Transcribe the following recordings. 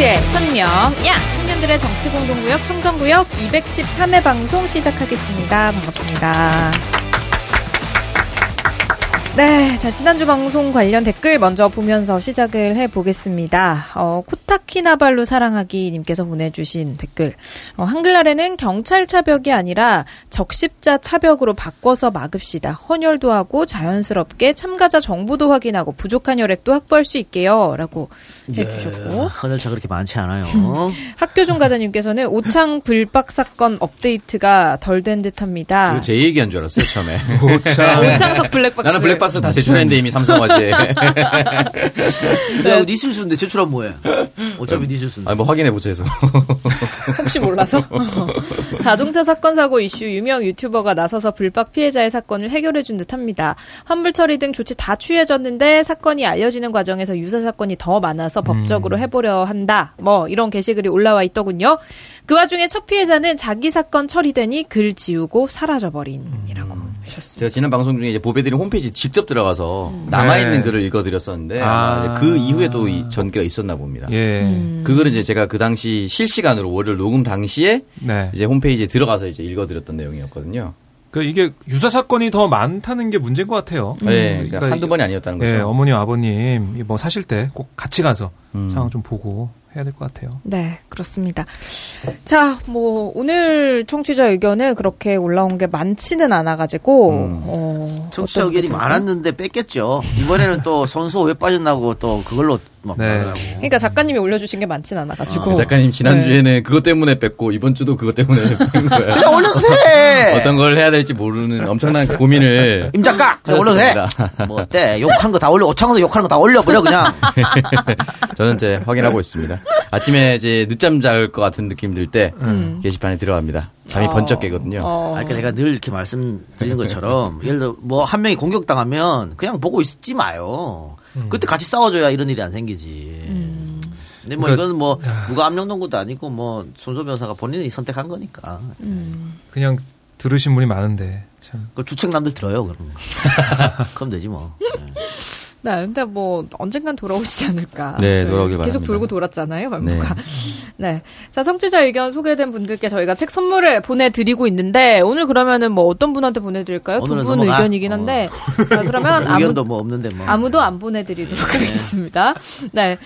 콘서트의 선명 야 청년들의 정치 공동구역 청정구역 213회 방송 시작하겠습니다. 반갑습니다. 네, 자 지난주 방송 관련 댓글 먼저 보면서 시작을 해보겠습니다. 어, 코타키나발루 사랑하기님께서 보내주신 댓글. 어, 한글날에는 경찰 차벽이 아니라 적십자 차벽으로 바꿔서 막읍시다. 헌혈도 하고 자연스럽게 참가자 정보도 확인하고 부족한 혈액도 확보할 수 있게요.라고 해주셨고 헌혈차 그렇게 많지 않아요. 학교종 가자님께서는 오창 불박 사건 업데이트가 덜 된 듯합니다. 제 얘기한 줄 알았어요 처음에. 오창석 블랙박스. 나는 블랙박스 다 제출했는데 이미 삼성화재. 야, 네 실수인데 제출하면 뭐해? 어차피 네 실수인데. 아 뭐 확인해 보자 해서. 혹시 몰라서 자동차 사건 사고 이슈 유명 유튜버가 나서서 불박 피해자의 사건을 해결해 준 듯합니다. 환불 처리 등 조치 다 취해졌는데 사건이 알려지는 과정에서 유사 사건이 더 많아서 법적으로 해보려 한다. 뭐 이런 게시글이 올라와 있더군요. 그 와중에 첫 피해자는 자기 사건 처리되니 글 지우고 사라져버린이라고 하셨습니다. 제가 지난 방송 중에 이제 보배드린 홈페이지 직접 들어가서 남아 있는 네. 글을 읽어드렸었는데 아. 그 이후에도 이 전개가 있었나 봅니다. 예. 음. 그 글은 이제 제가 그 당시 실시간으로 월요일 녹음 당시에 네. 이제 홈페이지에 들어가서 이제 읽어드렸던 내용이었거든요. 그 이게 유사 사건이 더 많다는 게 문제인 것 같아요. 네, 그러니까 그러니까 한두 번이 아니었다는 거죠. 예, 어머니 아버님 이뭐 사실 때 꼭 같이 가서 음. 상황 좀 보고 해야 될 것 같아요. 네, 그렇습니다. 자, 뭐 오늘 청취자 의견은 그렇게 올라온 게 많지는 않아가지고 음. 어, 청취자 의견이 분들은- 많았는데 뺐겠죠. 이번에는 또 선수 왜 빠졌나고 또 그걸로 막 네. 말하고. 그러니까 작가님이 올려주신 게 많진 않아가지고 그 작가님 지난 주에는 그것 때문에 뺐고 이번 주도 그것 때문에 뺀 거예요. 그냥 올려주세요. 어떤 걸 해야 될지 모르는 엄청난 고민을 임 작가 그냥 올려도 돼. 하셨습니다. 뭐 어때? 욕한 거 다 올려. 오창서 욕하는 거 다 올려버려 그냥. 저는 이제 확인하고 있습니다. 아침에 이제 늦잠 잘 것 같은 느낌 들 때 게시판에 들어갑니다. 잠이 번쩍 깨거든요. 음. 어. 아, 그러니까 내가 늘 이렇게 말씀드리는 것처럼 예를 들어 뭐 한 명이 공격당하면 그냥 보고 있지 마요. 그때 같이 싸워줘야 이런 일이 안 생기지. 음. 근데 뭐 그러니까- 이건 뭐 누가 압력농구도 아니고 뭐 손소 변호사가 본인이 선택한 거니까. 그냥 들으신 분이 많은데 참. 그 주책 남들 들어요 그럼. 그럼 되지 뭐. 네. 네, 근데 뭐 언젠간 돌아오시지 않을까. 네, 돌아오길 계속 바랍니다. 돌고 돌았잖아요, 맘부가. 네. 자, 성취자 의견 소개된 분들께 저희가 책 선물을 보내드리고 있는데 오늘 그러면은 뭐 어떤 분한테 보내드릴까요? 두 분. 의견이긴 한데 자, 그러면 아무 의견도 뭐 없는데 뭐. 아무도 안 보내드리도록 하겠습니다. 네.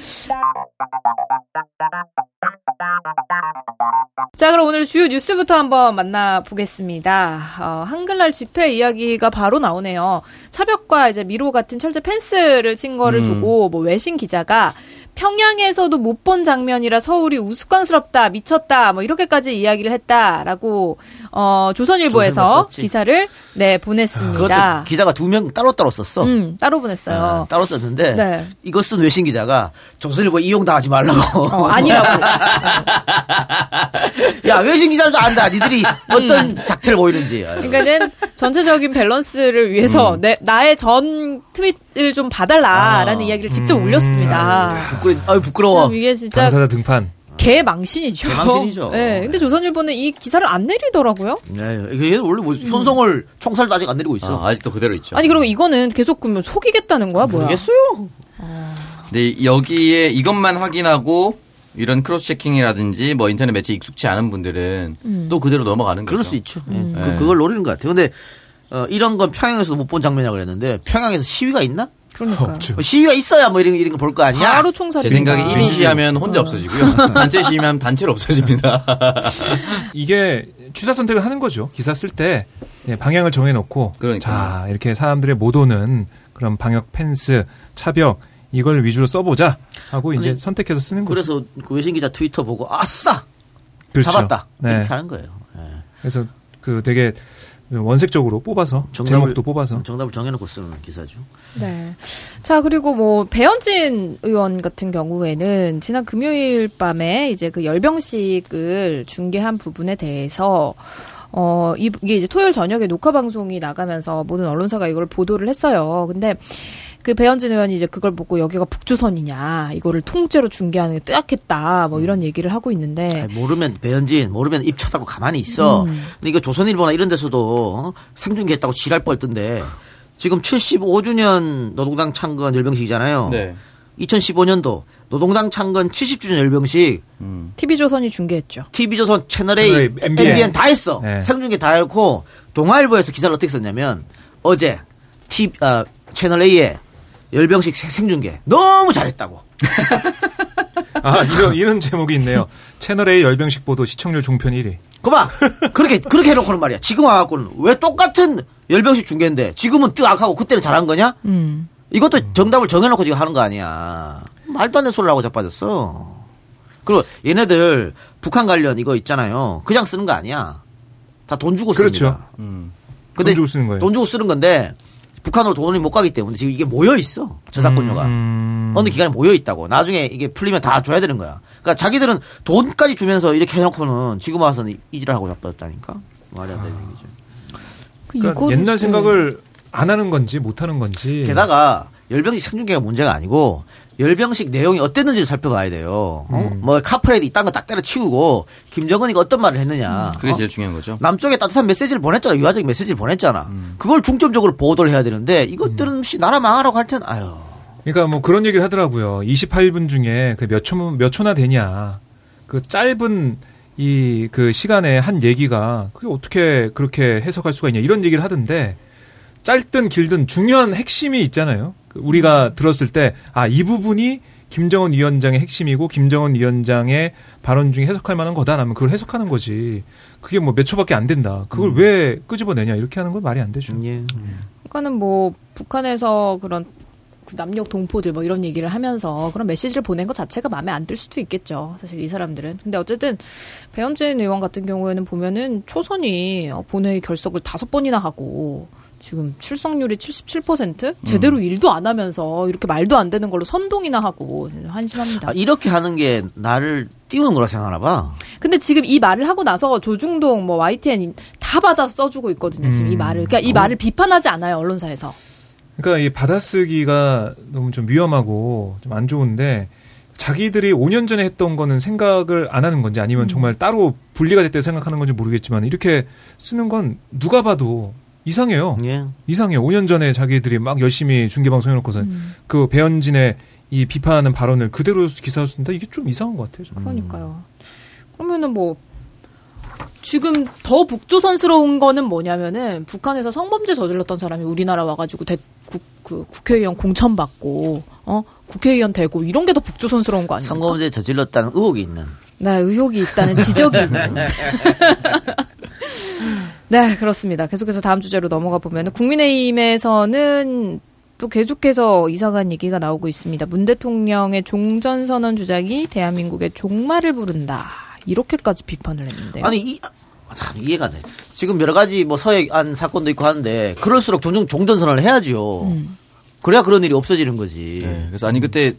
자, 그럼 오늘 주요 뉴스부터 한번 만나보겠습니다. 어, 한글날 집회 이야기가 바로 나오네요. 차벽과 이제 미로 같은 철제 펜스를 친 거를 음. 두고 뭐 외신 기자가 평양에서도 못 본 장면이라 서울이 우스꽝스럽다, 미쳤다, 뭐 이렇게까지 이야기를 했다라고 어, 조선일보에서. 기사를 네 보냈습니다. 기자가 두 명 따로 따로 썼어. 음, 따로 보냈어요. 아, 따로 썼는데 네. 이거 쓴 외신 기자가 조선일보 이용당하지 말라고. 어, 아니라고. 야 외신 기자도 안다. 니들이 어떤 작태를 보이는지. 그러니까는 전체적인 밸런스를 위해서 내, 나의 전 트윗을 좀 봐달라라는 이야기를 직접 올렸습니다. 부끄러, 아유 부끄러워. 그럼 이게 진짜 당사자 등판. 개망신이죠. 개망신이죠. 네, 근데 조선일보는 이 기사를 안 내리더라고요. 네, 이게 원래 뭐 현송을 총살도 아직 안 내리고 있어. 아, 아직도 그대로 있죠. 아니 그리고 이거는 계속 그러면 속이겠다는 거야, 뭐야? 모르겠어요. 근데 여기에 이것만 확인하고 이런 cross checking이라든지 뭐 인터넷 매체 익숙치 않은 분들은 음. 또 그대로 넘어가는 그럴 거죠. 수 있죠. 예. 네. 그, 그걸 노리는 것 같아요. 근데 어, 이런 건 평양에서도 못 본 장면이라고 그랬는데 평양에서 시위가 있나? 그러니까. 없죠. 뭐 시위가 있어야 뭐 이런 이런 거 볼 거 아니야? 바로 총살. 제 생각에 1인 시위하면 어. 혼자 없어지고요. 단체 시위하면 단체로 없어집니다. 이게 취사 선택을 하는 거죠. 기사 쓸 때 방향을 정해놓고 그러니까요. 자 이렇게 사람들의 못 오는 그런 방역 펜스, 차벽 이걸 위주로 써보자 하고 이제 근데 선택해서 쓰는 거죠. 그래서 그 외신 기자 트위터 보고 아싸 그렇죠. 잡았다 네. 이렇게 하는 거예요. 예. 그래서 그 되게 원색적으로 뽑아서 제목도 뽑아서 정답을 정해놓고 쓰는 기사죠. 네. 자, 그리고 뭐, 배현진 의원 같은 경우에는 지난 금요일 밤에 이제 그 열병식을 중계한 부분에 대해서 어, 이- 이게 이제 토요일 저녁에 녹화 방송이 나가면서 모든 언론사가 이걸 보도를 했어요. 근데 그 배현진 의원이 이제 그걸 보고 여기가 북조선이냐, 이거를 통째로 중계하는 게 뜨악했다, 뭐 이런 얘기를 하고 있는데. 아니, 모르면 배현진 모르면 입 쳐싸고 가만히 있어. 음. 근데 이거 조선일보나 이런 데서도 어? 생중계했다고 지랄 뻘던데 지금 75주년 노동당 창건 열병식이잖아요. 네. 2015년도 노동당 창건 70주년 열병식 TV조선이 중계했죠. TV조선 채널A, 채널A, MBN, MBN 다 했어. 네. 생중계 다 했고 동아일보에서 기사를 어떻게 썼냐면 어제 T 아, 채널A의 열병식 생- 생중계 너무 잘했다고. 아, 이런, 이런 제목이 있네요. 채널A 열병식 보도 시청률 종편 1위. 그봐 그렇게 그렇게 해놓고는 말이야. 지금 와갖고는 왜 똑같은 열병식 중계인데 지금은 뜨악하고 그때는 잘한 거냐? 음. 이것도 정답을 정해놓고 지금 하는 거 아니야. 말도 안 되는 소리를 하고 자빠졌어. 그리고 얘네들 북한 관련 이거 있잖아요. 그냥 쓰는 거 아니야. 다 돈 주고 그렇죠. 씁니다. 음. 근데 돈 주고 쓰는 거예요. 돈 주고 쓰는 건데 북한으로 돈이 못 가기 때문에 지금 이게 모여 있어. 저작권료가. 음. 어느 기간에 모여 있다고. 나중에 이게 풀리면 다 줘야 되는 거야. 그러니까 자기들은 돈까지 주면서 이렇게 해놓고는 지금 와서는 이질을 하고 자빠졌다니까. 말이 안 되는 얘기죠. 그 그러니까 옛날 생각을 안 하는 건지 못 하는 건지. 게다가 열병식 생중계가 문제가 아니고 열병식 내용이 어땠는지를 살펴봐야 돼요. 어? 음. 뭐 카프레이드 이딴 거딱 때려치우고 김정은이가 어떤 말을 했느냐. 그게 어? 제일 중요한 거죠. 남쪽에 따뜻한 메시지를 보냈잖아. 유화적인 메시지를 보냈잖아. 음. 그걸 중점적으로 보도를 해야 되는데 이것들은 씨 나라 망하라고 할텐 아유. 그러니까 뭐 그런 얘기를 하더라고요. 28분 중에 그 몇 초, 몇 초나 되냐. 그 짧은 이 그 시간에 한 얘기가 그게 어떻게 그렇게 해석할 수가 있냐. 이런 얘기를 하던데 짧든 길든 중요한 핵심이 있잖아요. 그 우리가 들었을 때 아, 이 부분이 김정은 위원장의 핵심이고 김정은 위원장의 발언 중에 해석할 만한 거다 하면 그걸 해석하는 거지. 그게 뭐 몇 초밖에 안 된다. 그걸 왜 끄집어내냐. 이렇게 하는 건 말이 안 되죠. 예. 그러니까는 뭐 북한에서 그런 그 남녘 동포들 뭐 이런 얘기를 하면서 그런 메시지를 보낸 것 자체가 마음에 안 들 수도 있겠죠. 사실 이 사람들은. 근데 어쨌든 배현진 의원 같은 경우에는 보면은 초선이 어, 본회의 결석을 다섯 번이나 하고 지금 출석률이 77% 제대로 일도 안 하면서 이렇게 말도 안 되는 걸로 선동이나 하고 한심합니다. 아, 이렇게 하는 게 나를 띄우는 거라 생각하나 봐. 근데 지금 이 말을 하고 나서 조중동 뭐 YTN 다 받아 써주고 있거든요. 지금 이 음. 말을. 그러니까 이 말을 비판하지 않아요 언론사에서. 그러니까 이 받아쓰기가 너무 좀 위험하고 좀 안 좋은데 자기들이 5년 전에 했던 거는 생각을 안 하는 건지 아니면 정말 따로 분리가 됐다고 생각하는 건지 모르겠지만 이렇게 쓰는 건 누가 봐도 이상해요. 예. 이상해요. 5년 전에 자기들이 막 열심히 중계방송 해놓고서 그 배현진의 이 비판하는 발언을 그대로 기사로 쓴다 이게 좀 이상한 것 같아요. 저는. 그러니까요. 그러면은 뭐 지금 더 북조선스러운 거는 뭐냐면은 북한에서 성범죄 저질렀던 사람이 우리나라 와가지고 대, 국, 그 국회의원 공천 받고 어 국회의원 되고 이런 게 더 북조선스러운 거 아닙니까? 선거범죄 저질렀다는 의혹이 있는. 네, 의혹이 있다는 지적이 있는. 네, 그렇습니다. 계속해서 다음 주제로 넘어가 보면 국민의힘에서는 또 계속해서 이상한 얘기가 나오고 있습니다. 문 대통령의 종전선언 주장이 대한민국의 종말을 부른다. 이렇게까지 비판을 했는데요. 아니 이 아, 참 이해가 안 돼. 지금 여러 가지 뭐 서해안 사건도 있고 하는데 그럴수록 종종 종전선언을 해야지요. 음. 그래야 그런 일이 없어지는 거지. 네, 그래서 아니 그때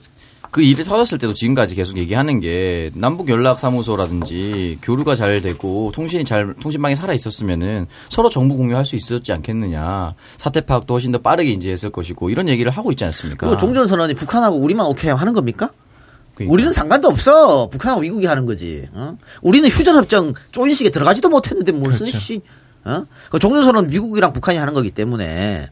그 일이 터졌을 때도 지금까지 계속 얘기하는 게 남북 연락 사무소라든지 교류가 잘 되고 통신이 잘 통신망이 살아 있었으면은 서로 정보 공유할 수 있었지 않겠느냐. 사태 파악도 훨씬 더 빠르게 인지했을 것이고 이런 얘기를 하고 있지 않습니까? 그리고 종전 선언이 북한하고 우리만 오케이 하는 겁니까? 그러니까. 우리는 상관도 없어. 북한하고 미국이 하는 거지. 어? 우리는 휴전협정 쪼인식에 들어가지도 못했는데 무슨 그렇죠. 씨. 어? 그 종전선언 미국이랑 북한이 하는 거기 때문에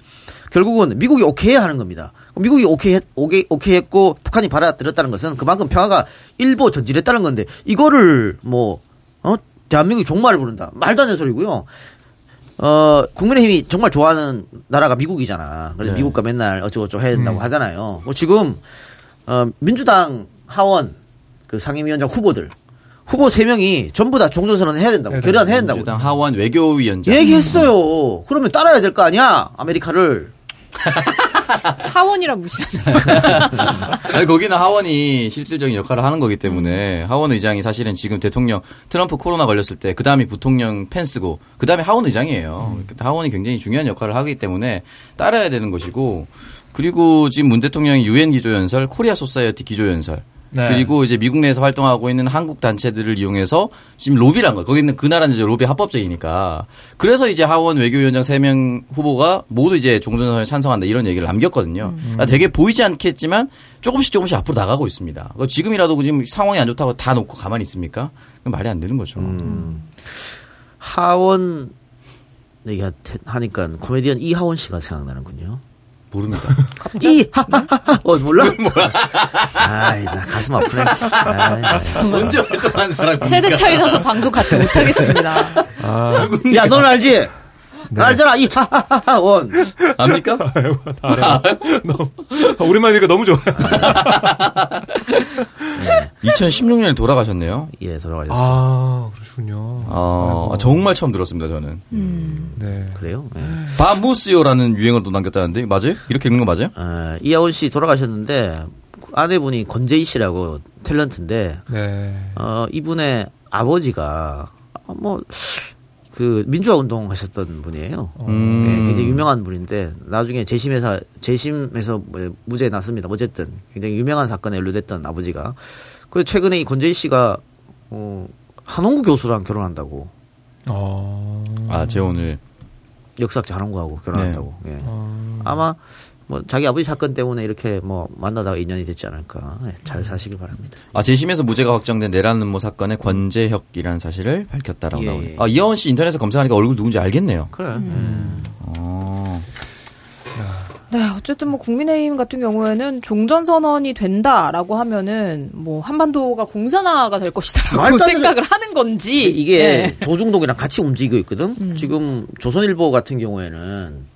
결국은 미국이 오케이 하는 겁니다. 미국이 오케이, 했, 오케이, 오케이 했고 북한이 받아들였다는 것은 그만큼 평화가 일보 전진했다는 건데 이거를 뭐, 어? 대한민국이 종말을 부른다. 말도 안 되는 소리고요. 어, 국민의힘이 정말 좋아하는 나라가 미국이잖아. 그래서 네. 미국과 맨날 어쩌고저쩌고 해야 된다고 하잖아요. 뭐 지금, 어, 민주당 하원 그 상임위원장 후보들 후보 세 명이 전부 다 종전선언 해야 된다고 해야 결의안 해야 된다고 민주당 하원 외교위원장 얘기했어요. 그러면 따라야 될 거 아니야 아메리카를. 하원이라 무시하는. 아니, 거기는 하원이 실질적인 역할을 하는 거기 때문에 하원 의장이 사실은 지금 대통령 트럼프 코로나 걸렸을 때 그 다음이 부통령 펜스고 그 다음에 하원 의장이에요. 하원이 굉장히 중요한 역할을 하기 때문에 따라야 되는 것이고 그리고 지금 문 대통령이 유엔 기조연설, 코리아 소사이어티 기조연설 네. 그리고 이제 미국 내에서 활동하고 있는 한국 단체들을 이용해서 지금 로비를 한 거예요. 거기는 그 나라는 이제 로비 합법적이니까. 그래서 이제 하원 외교위원장 3명 후보가 모두 이제 종전선언에 찬성한다 이런 얘기를 남겼거든요. 그러니까 되게 보이지 않겠지만 조금씩 조금씩 앞으로 나가고 있습니다. 지금이라도 지금 상황이 안 좋다고 다 놓고 가만히 있습니까? 말이 안 되는 거죠. 하원 얘기가 하니까 코미디언 이하원 씨가 생각나는군요. 모릅니다. 이 하하하하 어 몰라? 아이 나 가슴 아프네. 언제 활동한 사람입니까? 세대 차이 나서 방송 같이 못 하겠습니다. 아, 야 너는 알지? 나 알잖아 이 하하하하 원. 압니까? 너무, 오랜만이니까 너무 좋아요. 2016년에 돌아가셨네요. 예 돌아가셨어. 아, 그러시군요. 어, 아이고. 정말 처음 들었습니다, 저는. 네. 그래요? 예. 바무스요라는 유행어도 남겼다는데 맞아요? 이렇게 읽는 거 맞아요? 어, 이하원 씨 돌아가셨는데 아내분이 권재희 씨라고 탤런트인데 네. 어, 이분의 아버지가 어, 뭐 그 민주화 운동 하셨던 분이에요. 음. 네, 굉장히 유명한 분인데 나중에 재심에서 재심에서 뭐 무죄 났습니다. 어쨌든 굉장히 유명한 사건에 연루됐던 아버지가 그리고 최근에 이 권재희 씨가 어, 한홍구 교수랑 결혼한다고 어. 아, 제 오늘 역사학자 한홍구하고 결혼한다고. 예. 어. 아마 뭐 자기 아버지 사건 때문에 이렇게 뭐 만나다가 인연이 됐지 않을까. 예, 잘 사시길 바랍니다. 아, 재심에서 무죄가 확정된 내란 음모 사건의 권재혁이라는 사실을 밝혔다라고 예, 나오네요. 예. 아, 이하원 씨 인터넷에 검색하니까 얼굴 누군지 알겠네요. 그래. 어. 네, 어쨌든 뭐 국민의힘 같은 경우에는 종전 선언이 된다라고 하면은 뭐 한반도가 공산화가 될 것이다라고 생각을 하는 건지 이게 네. 조중동이랑 같이 움직이고 있거든. 음. 지금 조선일보 같은 경우에는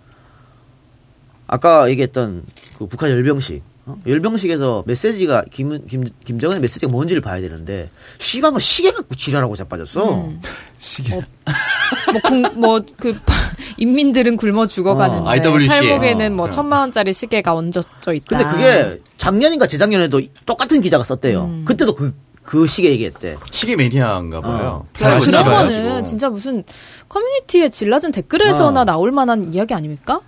아까 얘기했던 그 북한 열병식. 어? 열병식에서 메시지가 김, 김, 김정은의 메시지가 뭔지를 봐야 되는데 씨발 뭐 시계 갖고 지랄하고 자빠졌어. 음. 시계. 뭐그 인민들은 굶어 죽어가는데 어, IWC. 팔목에는 뭐 어. 천만 원짜리 시계가 얹어져 있다. 근데 그게 작년인가 재작년에도 똑같은 기자가 썼대요. 음. 그때도 그, 그 시계 얘기했대. 시계 매니아인가 봐요. 어. 잘 그런 거는. 진짜 무슨 커뮤니티에 질라진 댓글에서나 어. 나올 만한 이야기 아닙니까?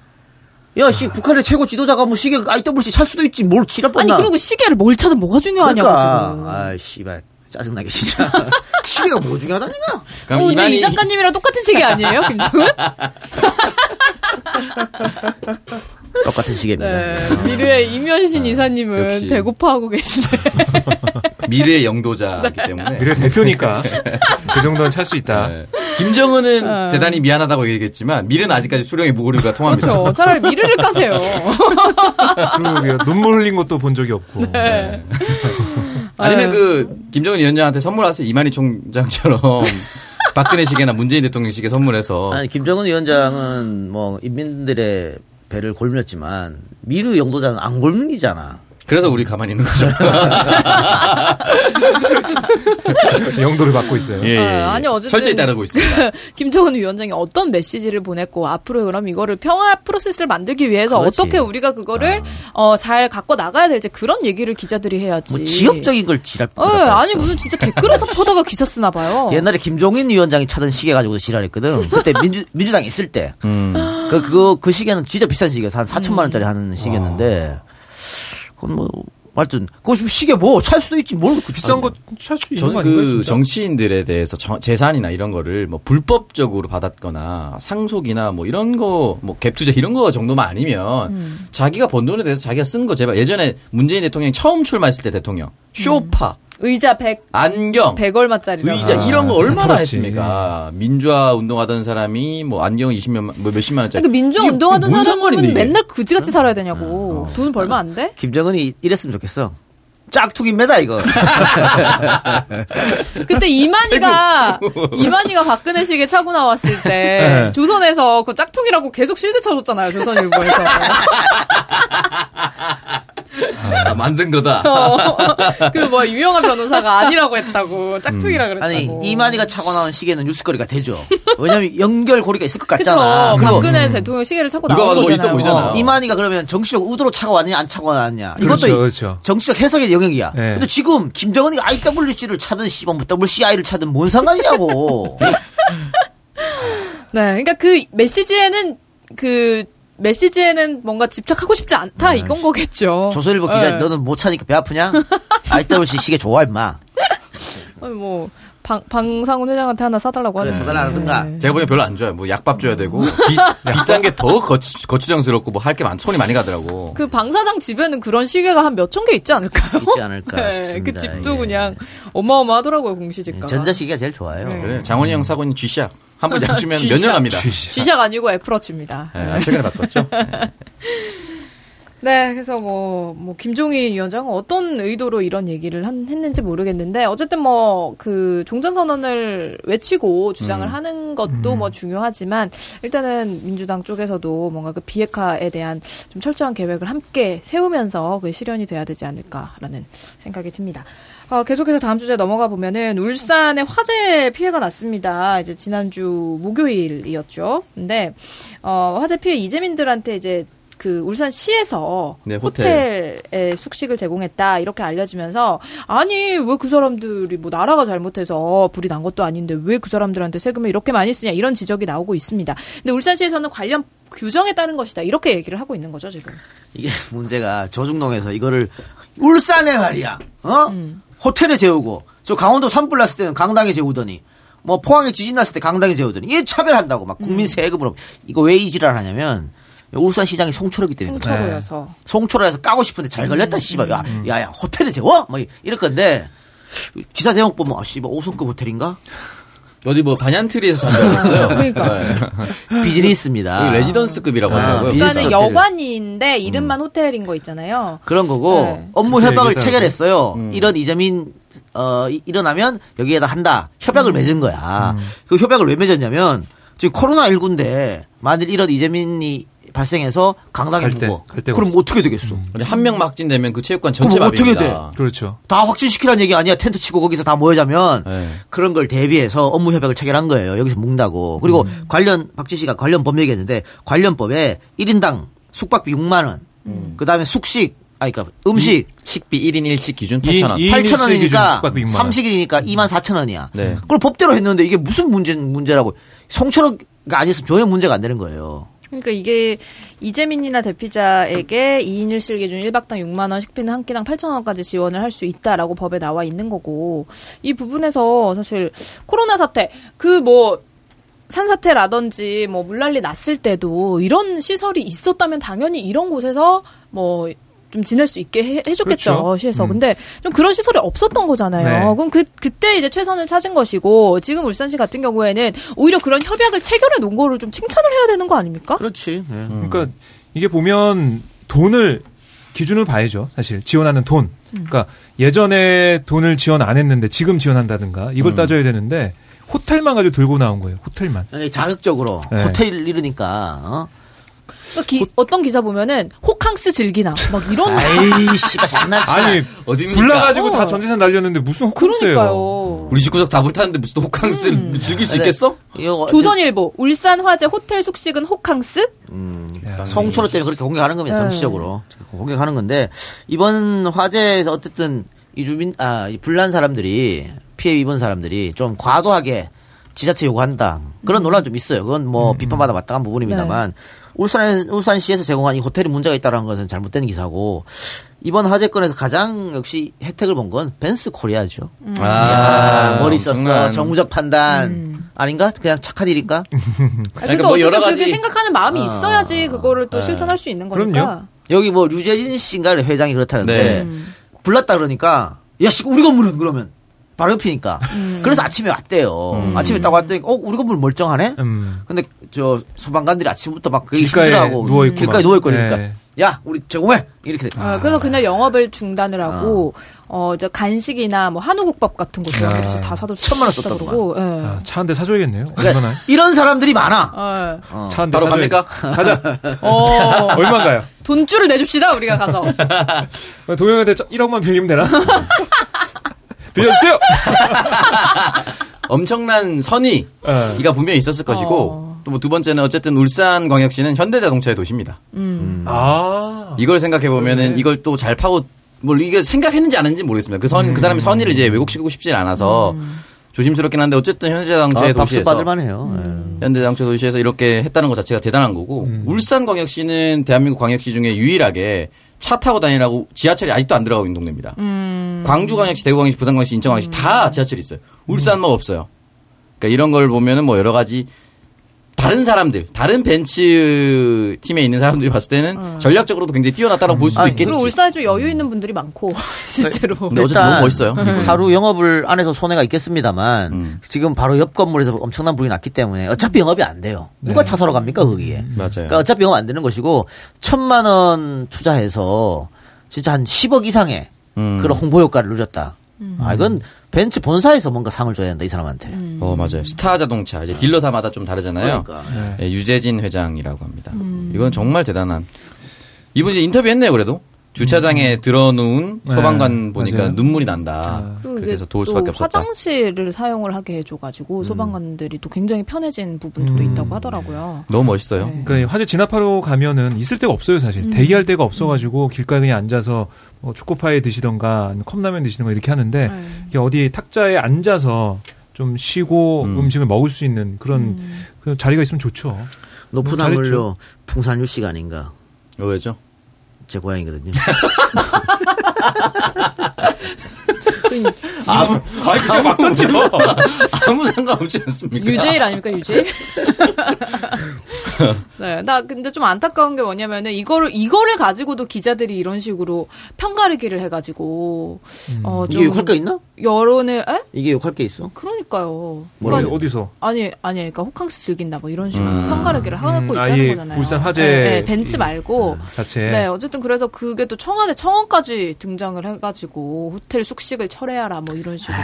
야, 씨, 북한의 최고 지도자가 뭐 시계 IWC 찰 수도 있지. 뭘 지랄 아니. 그리고 시계를 뭘 차든 뭐가 중요하냐고 그러니까. 지금. 아, 씨발. 짜증나게 진짜. 시계가 뭐 중요하다니까? 그럼 어, 근데 이만희 이 작가님이랑 똑같은 시계 아니에요, 김정은? 똑같은 시계입니다. 네. 미르의 임현신 이사님은 역시. 배고파하고 계시네. 미래의 영도자이기 때문에. 미래 대표니까 그 정도는 찰 수 있다. 네. 김정은은 어. 대단히 미안하다고 얘기했지만 미래는 아직까지 수령의 무고리가 통합니다. 그렇죠. 차라리 미르를 까세요. 그러게요. 눈물 흘린 것도 본 적이 없고. 네. 아니면 아유. 그 김정은 위원장한테 선물하세요. 이만희 총장처럼 박근혜 시계나 문재인 대통령 시계 선물해서 아니, 김정은 위원장은 뭐 인민들의 배를 골몄지만 미르 영도자는 안 골문이잖아. 그래서 우리 가만히 있는 거죠. 영도를 받고 있어요. 예, 예, 예. 아, 아니, 어쨌든- 철저히 따르고 있습니다. 김정은 위원장이 어떤 메시지를 보냈고 앞으로 그럼 이거를 평화 프로세스를 만들기 위해서 그렇지. 어떻게 우리가 그거를 어, 잘 갖고 나가야 될지 그런 얘기를 기자들이 해야지. 뭐 지역적인 걸 지랄 예, 아니 무슨 진짜 댓글에서 퍼다가 기사 쓰나 봐요. 옛날에 김종인 위원장이 차던 시계 가지고 지랄했거든. 그때 민주 민주당 있을 때. 음. 그 그거 그 시계는 진짜 비싼 시계였어. 한 4천만 원짜리 하는 시계였는데. 그건 뭐 하여튼 그거 시계 뭐찰 수도 있지 뭘 그렇게 비싼 거찰수 있는 거 저는 아닌가요? 그 진짜? 정치인들에 대해서 정- 재산이나 이런 거를 뭐 불법적으로 받았거나 상속이나 뭐 이런 거 뭐 갭투자 이런 거 정도만 아니면 음. 자기가 번 돈에 대해서 자기가 쓴 거 제발 예전에 문재인 대통령이 처음 출마했을 때 대통령 쇼파 의자 100, 안경 100 얼마짜리. 의자 아, 이런 거 얼마나. 했습니까? 민주화 운동하던 사람이 뭐 안경 20몇 뭐 몇십만 원짜리. 그러니까 민주화 운동하던 뭔 사람은? 맨날 그지같이 살아야 되냐고. 돈 벌면 안 돼? 김정은이 이랬으면 좋겠어. 짝퉁입니다 이거. 그때 이만희가 이만희가 박근혜 시계 차고 나왔을 때 네. 조선에서 그 짝퉁이라고 계속 실드 쳐줬잖아요 조선일보에서. 아, 만든 거다. 그뭐 유영한 변호사가 아니라고 했다고 짝퉁이라 그랬다고. 아니 이만희가 차고 나온 시계는 뉴스거리가 되죠. 왜냐면 연결 고리가 있을 것 그쵸. 같잖아. 그리고 박근혜 대통령 시계를 차고 누가 나온 봐도 거잖아요. 있어 보이잖아요. 어, 이만희가 그러면 정치적 의도로 차고 왔냐 안 차고 왔냐. 그렇죠, 이것도 그렇죠. 정치적 해석의 영역이야. 네. 근데 지금 김정은이가 IWC를 차든 뭐 WCI를 차든 뭔 상관이냐고. 네, 그러니까 그 메시지에는 그 메시지에는 뭔가 집착하고 싶지 않다 이건 거겠죠. 조선일보 기자 네. 너는 못 차니까 배 아프냐? IWC 시계 좋아 임마. 아니, 뭐 방, 방상훈 회장한테 하나 사달라고 그래 하는. 사달라든가. 제가 보기엔 별로 안 좋아요. 뭐 약밥 줘야 되고 비, 비싼 게 더 거추장스럽고 뭐 할 게 많, 손이 많이 가더라고. 그 방사장 집에는 그런 시계가 한 몇 천 개 있지 않을까요? 있지 않을까 네, 싶습니다. 그 집도 예. 그냥 어마어마하더라고요 공시지가. 전자시계가 제일 좋아요. 네. 그래 장원희 형 사고는 G샥 한 번 약 주면 몇 년. 갑니다. G샥 아니고 애플워치입니다. 예, 최근에 바꿨죠. 예. 네, 그래서 뭐, 뭐, 김종인 위원장은 어떤 의도로 이런 얘기를 한, 했는지 모르겠는데, 어쨌든 뭐, 그, 종전선언을 외치고 주장을 음. 하는 것도 뭐 중요하지만, 일단은 민주당 쪽에서도 뭔가 그 비핵화에 대한 좀 철저한 계획을 함께 세우면서 그 실현이 돼야 되지 않을까라는 생각이 듭니다. 어, 계속해서 다음 주제 넘어가 보면은 울산에 화재 피해가 났습니다. 이제 지난주 목요일이었죠. 근데 어, 화재 피해 이재민들한테 이제 그 울산시에서 네, 호텔. 호텔 에 숙식을 제공했다 이렇게 알려지면서 아니 왜 그 사람들이 뭐 나라가 잘못해서 불이 난 것도 아닌데 왜 그 사람들한테 세금을 이렇게 많이 쓰냐 이런 지적이 나오고 있습니다. 근데 울산시에서는 관련 규정에 따른 것이다 이렇게 얘기를 하고 있는 거죠 지금. 이게 문제가 조중동에서 이거를 울산에 말이야. 어? 음. 호텔에 재우고 저 강원도 산불 났을 때는 강당에 재우더니 뭐 포항에 지진 났을 때 강당에 재우더니 이게 차별한다고 막 음. 국민 세금으로 이거 왜 이 지랄 하냐면 울산 시장이 송초록이 때문에 그래. 홍초로여서. 송초로에서 까고 싶은데 잘 걸렸다 음. 씨발 야, 야, 야 호텔에 재워? 뭐 이럴 건데 기사 제목 보면 아 씨발 5성급 호텔인가? 어디 뭐 반얀트리에서 잔다고 했어요. 그러니까. 비즈니스입니다. 여기 레지던스급이라고 아, 하더라고요. 비즈니스 그러니까는. 여관인데 이름만 호텔인 거 있잖아요. 그런 거고 네. 업무 협약을. 체결했어요. 음. 이런 이재민 어 이- 일어나면 여기에다 한다. 음. 협약을 맺은 거야. 그 협약을 왜 맺었냐면 지금 코로나 19인데 만일 이런 이재민이 발생해서 강당에 갈 때, 묵어. 갈 데가 그럼 없어. 어떻게 되겠어? 근데 한 명 확진되면 그 체육관 전체 그럼 어떻게 마비입니다. 그렇죠. 다 확진시키라는 얘기 아니야. 텐트 치고 거기서 다 모여자면 네. 그런 걸 대비해서 업무 협약을 체결한 거예요. 여기서 묵는다고. 그리고 음. 관련 박지 씨가 관련 법 얘기했는데 관련법에 1인당 숙박비 6만 원. 음. 그다음에 숙식 아니 그러니까 음식 식비 1인 1식 기준 이- 8,000원. 이- 8천 일일 기준 원이니까 숙박비 6만 원. 30일이니까 2만 4천 원이야. 네. 그걸 법대로 했는데 이게 무슨 문제 문제라고 송철호가 아니었으면 전혀 문제가 안 되는 거예요. 그러니까 이게 이재민이나 대피자에게 2인 1실 기준 1박당 6만 원, 식비는 한 끼당 8천 원까지 지원을 할 수 있다라고 법에 나와 있는 거고 이 부분에서 사실 코로나 사태 그뭐 산사태라든지 뭐 물난리 났을 때도 이런 시설이 있었다면 당연히 이런 곳에서 뭐 좀 지낼 수 있게 해, 해줬겠죠 그렇죠. 시에서 음. 근데 좀 그런 시설이 없었던 거잖아요. 네. 그럼 그 그때 이제 최선을 찾은 것이고 지금 울산시 같은 경우에는 오히려 그런 협약을 체결해 놓은 거를 좀 칭찬을 해야 되는 거 아닙니까? 그렇지. 예. 그러니까 이게 보면 돈을 기준을 봐야죠. 사실 지원하는 돈. 그러니까 예전에 돈을 지원 안 했는데 지금 지원한다든가 이걸 따져야 되는데 호텔만 가지고 들고 나온 거예요. 호텔만. 자극적으로 네. 호텔 이러니까 어? 그러니까 기- 어떤 기사 보면은 호캉스 즐기나 막 이런 아이 씨발 장난치나. 아니 어디입니까? 불나가지고 어. 다 전재산 날렸는데 무슨 호캉스예요? 그러니까요. 우리 집구석 다 불탔는데 무슨 호캉스를 음. 즐길 수 네. 있겠어? 이거 조선일보 울산 화재 호텔 숙식은 호캉스? 야, 송초로 때문에 그렇게 공격하는 겁니다. 네. 정치적으로 공격하는 건데 이번 화재에서 어쨌든 이 주민 아이 불난 사람들이 피해 입은 사람들이 좀 과도하게 지자체 요구한다 그런 논란 좀 있어요. 그건 뭐 비판받아 마땅한 부분입니다만 울산 울산시에서 제공한 이 호텔이 문제가 있다는 것은 잘못된 기사고 이번 화재 건에서 가장 역시 혜택을 본 건 벤스 코리아죠. 아, 야, 머리 썼어 정무적 판단 아닌가? 그냥 착한 일인가? 아, 그러니까 그러니까 뭐 여러 그렇게 가지- 생각하는 마음이 아. 있어야지 그거를 또 네. 실천할 수 있는 그럼요. 거니까. 여기 뭐 류재진 씨인가 회장이 그렇다는데 네. 음. 불났다 그러니까 야 씨 우리 건물은 그러면 바로 옆이니까 그래서 아침에 왔대요 아침에 딱 왔더니 어 우리 건물 멀쩡하네 음. 근데 저 소방관들이 아침부터 막 그게 길가에 힘들어하고 누워 있고 길가에 막. 누워 있고 그러니까 네. 야 우리 제공해 이렇게 돼. 어, 그래서 그날 영업을 중단을 하고 어, 저 간식이나 뭐 한우국밥 같은 거 좋아해서 다 사도 천만 원 썼다. 그러고. 예. 아, 차한 대 사줘야겠네요. 그러니까 얼마나? 이런 사람들이 많아 어. 어. 차한 대 바로. 갑니까? 가자. 어. 얼마인가요? 돈줄을 내줍시다 우리가 가서. 동영한테 1억만 빌리면 되나? 빌려주세요! 엄청난 선의 어. 이가 분명히 있었을 것이고 어. 또뭐 두 번째는 어쨌든 울산 광역시는 현대자동차의 도시입니다. 음. 아. 이걸 생각해 보면은 네. 이걸 또 잘 파고 뭐 이게 생각했는지 안 했는지 모르겠습니다. 그선그 사람이 선의를 이제 왜곡시키고 싶진 않아서 조심스럽긴 한데 어쨌든 현대자동차의 아, 도시에서 받을 만해요 예. 현대자동차 도시에서 이렇게 했다는 것 자체가 대단한 거고 음. 울산 광역시는 대한민국 광역시 중에 유일하게 차 타고 다니라고 지하철이 아직도 안 들어가고 있는 동네입니다. 음. 광주광역시, 대구광역시, 부산광역시, 인천광역시 다 지하철이 있어요. 울산만 없어요. 그러니까 이런 걸 보면은 뭐 여러 가지 다른 사람들, 다른 벤츠 팀에 있는 사람들이 봤을 때는 전략적으로도 굉장히 뛰어났다고 볼 수도 아니, 있겠지. 그리고 울산에 좀 여유 있는 분들이 많고 실제로. 근데 어쨌든 너무 멋있어요. 하루 영업을 안에서 손해가 있겠습니다만 음. 지금 바로 옆 건물에서 엄청난 불이 났기 때문에 어차피 영업이 안 돼요. 누가 차 사러 갑니까 거기에? 맞아요. 그러니까 어차피 영업 안 되는 것이고 천만 원 투자해서 진짜 한 10억 이상의 음. 그런 홍보 효과를 누렸다. 아 이건 벤츠 본사에서 뭔가 상을 줘야 된다 이 사람한테. 어 맞아요. 스타 자동차 이제 딜러사마다 좀 다르잖아요. 그러니까. 예, 유재진 회장이라고 합니다. 이건 정말 대단한. 이분 이제 인터뷰했네요. 그래도 주차장에 들어놓은 네, 소방관 보니까 맞아요. 눈물이 난다. 그리고 이게 그래서 도울 또 수밖에 없었다. 화장실을 사용을 하게 해줘가지고 소방관들이 또 굉장히 편해진 부분도 음. 있다고 하더라고요. 너무 멋있어요. 네. 그러니까 이 화재 진압하러 가면은 있을 데가 없어요 사실 대기할 데가 없어가지고 길가에 그냥 앉아서 뭐 초코파이 드시던가 컵라면 드시던가 이렇게 하는데 네. 이게 어디 탁자에 앉아서 좀 쉬고 음. 음. 식을 먹을 수 있는 그런 그 자리가 있으면 좋죠. 높은 뭐 잘했죠. 하물로 풍산유 아닌가. 어, 왜죠? 제 고향이거든요. 아무 아니 그냥 막 던져. 아무 상관없지 않습니까? 유제일 아닙니까 유제일? 네, 나 근데 좀 안타까운 게 뭐냐면은 이거를 이거를 가지고도 기자들이 이런 식으로 편가르기를 해가지고 어, 이게 좀 욕할 게 있나? 여론을 에? 이게 욕할 게 있어? 그러니까요. 뭐라고? 그러니까 어디서? 아니 아니 그러니까 호캉스 즐긴다 뭐 이런 식으로 음. 편가르기를 하고 음, 있다는 아예 거잖아요. 울산 화재 네, 네, 벤츠 말고 자체. 네, 어쨌든 그래서 그게 또 청와대 청원까지 등장을 해가지고 호텔 숙식을 철회하라 뭐 이런 식으로.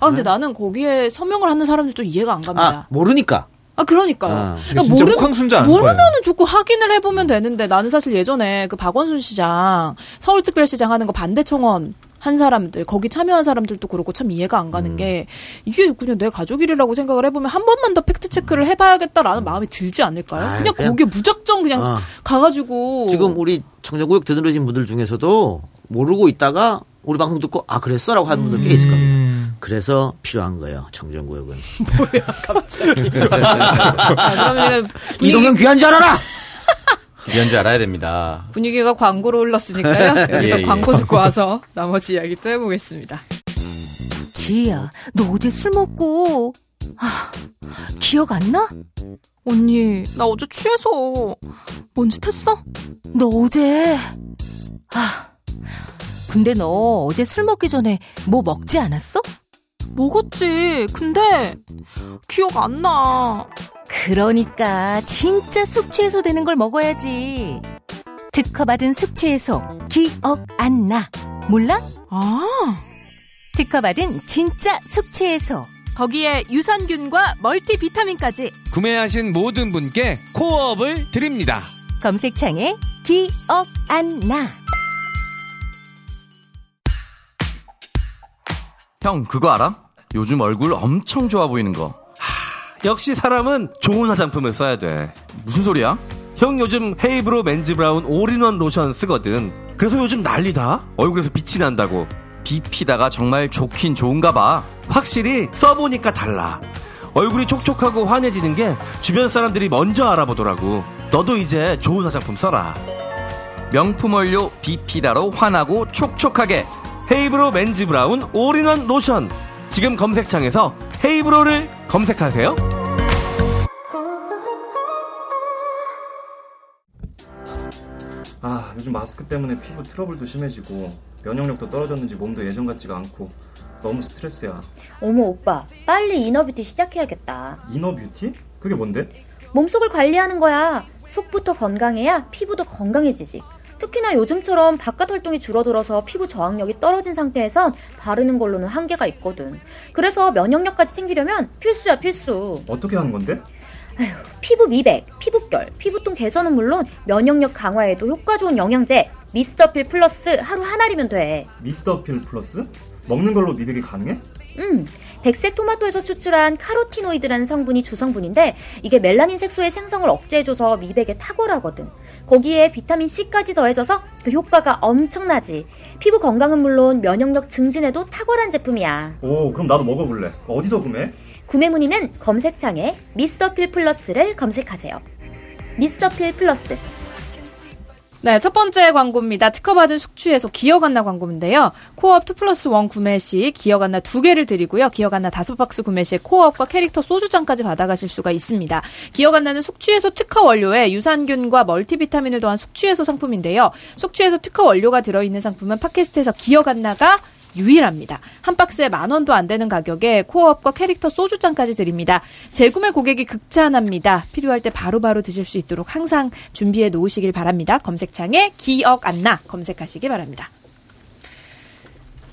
아 근데 나는 거기에 서명을 하는 사람들도 이해가 안아 갑니다. 모르니까. 아, 그러니까요. 아. 아는 거예요. 모르면은 좋고 확인을 해보면 되는데 나는 사실 예전에 그 박원순 시장 서울특별시장 하는 거 반대 청원 한 사람들 거기 참여한 사람들도 그렇고 참 이해가 안 가는 게 이게 그냥 내 가족 일이라고 생각을 해보면 한 번만 더 팩트 체크를 해봐야겠다라는 마음이 들지 않을까요? 아, 그냥 그냥- 거기에 무작정 그냥 어. 가가지고 지금 우리 청정구역 듣는 분들 중에서도 모르고 있다가 우리 방송 듣고 아 그랬어라고 하는 분들 꽤 있을 겁니다. 음, 그래서 필요한 거예요. 청정구역은. 아, 그러면 분위기, 이동현 귀한 줄 알아라. 이런 줄 알아야 됩니다. 분위기가 광고로 흘렀으니까요. 여기서 예, 예. 광고 듣고 와서 나머지 이야기 또 해보겠습니다. 지혜야, 너 어제 술 먹고, 아, 기억 안 나? 언니, 나 어제 취해서 뭔짓 했어? 너 어제, 아, 근데 너 어제 술 먹기 전에 뭐 먹지 않았어? 먹었지. 근데 기억 안 나. 그러니까 진짜 숙취해소 되는 걸 먹어야지. 특허받은 숙취해소, 기억 안 나. 몰라? 아, 특허받은 진짜 숙취해소. 거기에 유산균과 멀티비타민까지. 구매하신 모든 분께 코어업을 드립니다. 검색창에 기억 안 나. 형 그거 알아? 요즘 얼굴 엄청 좋아 보이는 거. 역시 사람은 좋은 화장품을 써야 돼. 무슨 소리야? 형 요즘 헤이브로 맨즈 브라운 올인원 로션 쓰거든. 그래서 요즘 난리다. 얼굴에서 빛이 난다고. 비피다가 정말 좋긴 좋은가 봐. 확실히 써보니까 달라. 얼굴이 촉촉하고 환해지는 게 주변 사람들이 먼저 알아보더라고. 너도 이제 좋은 화장품 써라. 명품 원료 비피다로 환하고 촉촉하게. 헤이브로 맨즈 브라운 올인원 로션. 지금 검색창에서 헤이브로를 검색하세요. 아, 요즘 마스크 때문에 피부 트러블도 심해지고 면역력도 떨어졌는지 몸도 예전 같지가 않고 너무 스트레스야. 어머 오빠 빨리 inner beauty 시작해야겠다 inner beauty? 그게 뭔데? 몸속을 관리하는 거야 속부터 건강해야 피부도 건강해지지 특히나 요즘처럼 바깥 활동이 줄어들어서 피부 저항력이 떨어진 상태에선 바르는 걸로는 한계가 있거든 그래서 면역력까지 챙기려면 필수야 필수 어떻게 하는 건데? 피부 미백, 피부결, 피부톤 개선은 물론 면역력 강화에도 효과 좋은 영양제 미스터필 플러스 하루 한 알이면 돼 미스터 필 플러스? 먹는 걸로 미백이 가능해? 음, 백색 토마토에서 추출한 카로티노이드라는 성분이 주성분인데 이게 멜라닌 색소의 생성을 억제해줘서 미백에 탁월하거든. 거기에 비타민 C까지 더해져서 그 효과가 엄청나지. 피부 건강은 물론 면역력 증진에도 탁월한 제품이야. 오, 그럼 나도 먹어볼래. 어디서 구매? 구매 문의는 검색창에 미스터필 플러스를 검색하세요. 미스터필 플러스. 네, 첫 번째 광고입니다. 특허받은 숙취해소 기어간나 광고인데요. 코어업 2 플러스 1 구매 시 기어간나 두 개를 드리고요. 기어간나 다섯 박스 구매 시 코어업과 캐릭터 소주잔까지 받아가실 수가 있습니다. 기어간나는 숙취해소 특허 원료에 유산균과 멀티비타민을 더한 숙취해소 상품인데요. 숙취해소 특허 원료가 들어있는 상품은 팟캐스트에서 기어간나가 유일합니다. 한 박스에 만 원도 안 되는 가격에 코어업과 캐릭터 소주잔까지 드립니다. 재구매 고객이 극찬합니다. 필요할 때 바로바로 드실 수 있도록 항상 준비해 놓으시길 바랍니다. 검색창에 기억 안나 검색하시기 바랍니다.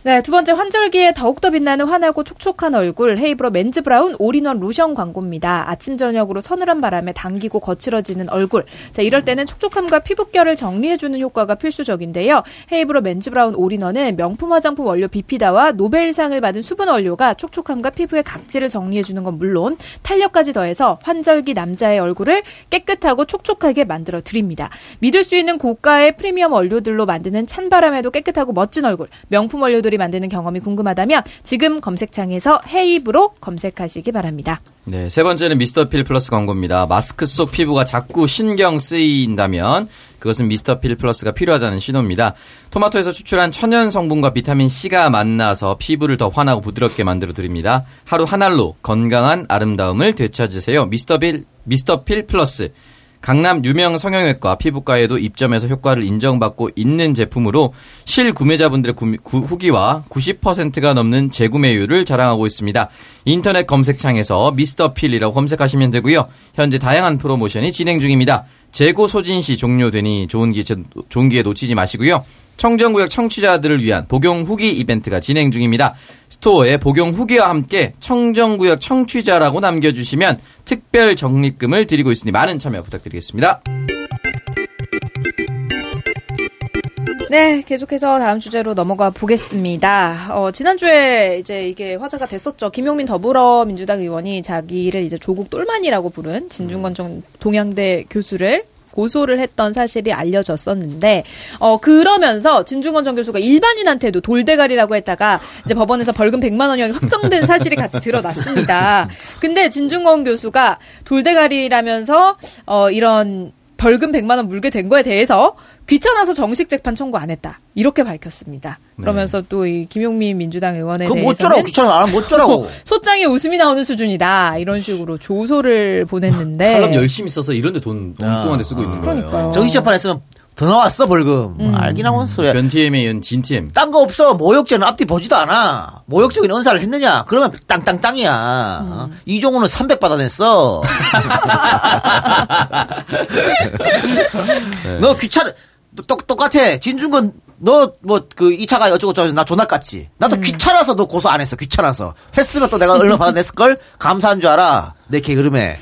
네, 두 번째 환절기에 더욱더 빛나는 환하고 촉촉한 얼굴 헤이브로 맨즈 브라운 올인원 로션 광고입니다. 아침 저녁으로 서늘한 바람에 당기고 거칠어지는 얼굴. 자, 이럴 때는 촉촉함과 피부결을 정리해 주는 효과가 필수적인데요. 헤이브로 맨즈 브라운 올인원은 명품 화장품 원료 비피다와 노벨상을 받은 수분 원료가 촉촉함과 피부의 각질을 정리해 주는 건 물론 탄력까지 더해서 환절기 남자의 얼굴을 깨끗하고 촉촉하게 만들어 드립니다. 믿을 수 있는 고가의 프리미엄 원료들로 만드는 찬바람에도 깨끗하고 멋진 얼굴. 명품 원료들 이 만드는 경험이 궁금하다면 지금 검색창에서 헤이브로 검색하시기 바랍니다. 네, 세 번째는 미스터 필 플러스 광고입니다. 마스크 속 피부가 자꾸 신경 쓰인다면 그것은 미스터 필 플러스가 필요하다는 신호입니다. 토마토에서 추출한 천연 성분과 비타민 C가 만나서 피부를 더 환하고 부드럽게 만들어 드립니다. 하루 한 알로 건강한 아름다움을 되찾으세요. 미스터 필 미스터 필 플러스 강남 유명 성형외과 피부과에도 입점해서 효과를 인정받고 있는 제품으로 실구매자분들의 구미- 구- 후기와 90%가 넘는 재구매율을 자랑하고 있습니다. 인터넷 검색창에서 미스터 필이라고 검색하시면 되고요. 현재 다양한 프로모션이 진행 중입니다. 재고 소진 시 종료되니 좋은 기회, 좋은 기회 놓치지 마시고요. 청정구역 청취자들을 위한 복용 후기 이벤트가 진행 중입니다. 스토어에 복용 후기와 함께 청정구역 청취자라고 남겨주시면 특별 적립금을 드리고 있으니 많은 참여 부탁드리겠습니다. 네, 계속해서 다음 주제로 넘어가 보겠습니다. 어, 지난주에 이제 이게 화제가 됐었죠. 김용민 더불어민주당 의원이 자기를 이제 조국 똘만이라고 부른 진중권 정 동양대 교수를 고소를 했던 사실이 알려졌었는데, 어, 그러면서 진중권 전 교수가 일반인한테도 돌대가리라고 했다가 이제 법원에서 벌금 100만 원형이 확정된 사실이 같이 드러났습니다. 근데 진중권 교수가 돌대가리라면서, 어, 이런 벌금 100만 원 물게 된 거에 대해서 귀찮아서 정식 재판 청구 안 했다. 이렇게 밝혔습니다. 그러면서 또이 김용민 민주당 의원에 그거 못 쩌라고 귀찮아 안 하면 못 쩌라고. 소장에 웃음이 나오는 수준이다. 이런 식으로 조소를 보냈는데 칼럼 열심히 써서 이런데 돈 엉뚱한데 쓰고 있는 거예요. 그러니까요. 정식 재판 했으면 더 나왔어 벌금. 음. 알긴 하고 소리야. 변TM에 이은 진TM. 딴 거 없어. 모욕죄는 앞뒤 보지도 않아. 모욕적인 언사를 했느냐? 그러면 땅땅땅이야. 음. 어? 이종호는 300 받아냈어. 네. 너 귀찮아. 너 똑, 똑같아. 진중건 너뭐 그 2차가 어쩌고 저쩌고 나 존나 깠지. 나도 귀찮아서 너 고소 안 했어. 귀찮아서. 했으면 또 내가 얼마 받아냈을 걸? 감사한 줄 알아. 내 게으름에.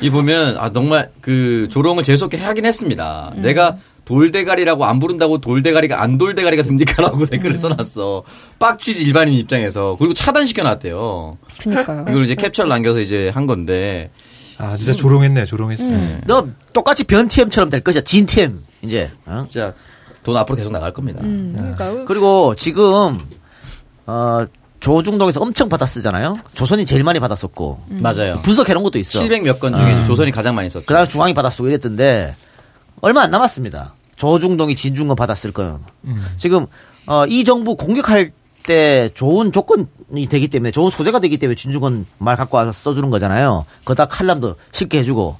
이 보면 아 정말 그 조롱을 재수없게 하긴 했습니다. 내가 돌대가리라고 안 부른다고 돌대가리가 안 돌대가리가 됩니까라고 댓글을 써놨어. 빡치지 일반인 입장에서 그리고 차단시켜 놨대요. 그니까요. 이걸 이제 캡처를 남겨서 이제 한 건데 아 진짜 조롱했네, 조롱했어. 너 똑같이 변TM처럼 될 것이야. 진TM. 이제. 어? 진짜 돈 앞으로 계속 나갈 겁니다. 음, 그러니까 그리고 지금 어 조중동에서 엄청 받아 쓰잖아요. 조선이 제일 많이 받아 썼고 맞아요. 분석 해 놓은 것도 있어. 700 몇 건 중에 이제 조선이 가장 많이 썼죠. 그 다음에 중앙이 받아 쓰고 이랬던데 얼마 안 남았습니다. 조중동이 진중권 받았을 거는 지금 어, 이 정부 공격할 때 좋은 조건이 되기 때문에 좋은 소재가 되기 때문에 진중권 말 갖고 와서 써주는 거잖아요. 거기다 칼럼도 쉽게 해주고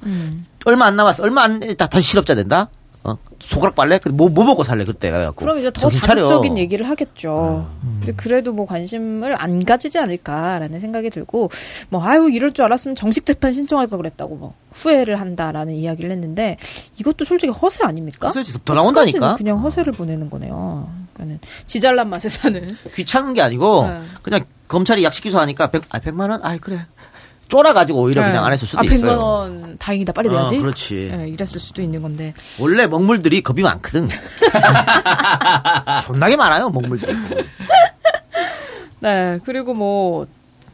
얼마 안 남았어. 얼마 안 다, 다시 실업자 된다. 어? 소가락 빨래? 뭐, 뭐 먹고 살래 그때 그래갖고. 그럼 이제 더. 자극적인 얘기를 하겠죠. 근데 그래도 뭐 관심을 안 가지지 않을까라는 생각이 들고 뭐 아유 이럴 줄 알았으면 정식 재판 신청할 걸 그랬다고 뭐 후회를 한다라는 이야기를 했는데 이것도 솔직히 허세 아닙니까? 허세지. 더 나온다니까? 그냥 허세를 보내는 거네요. 그러니까는 지잘난 맛에 사는. 귀찮은 게 아니고 네. 그냥 검찰이 약식 기소하니까 100, 아, 100만 원? 아이 그래. 쫄아가지고 오히려 그냥 안 했을 수도 아, 100만 있어요. 원 다행이다 빨리 내야지. 어, 그렇지. 예, 이랬을 수도 있는 건데. 원래 먹물들이 겁이 많거든. 존나게 많아요, 먹물들이. 네, 그리고 뭐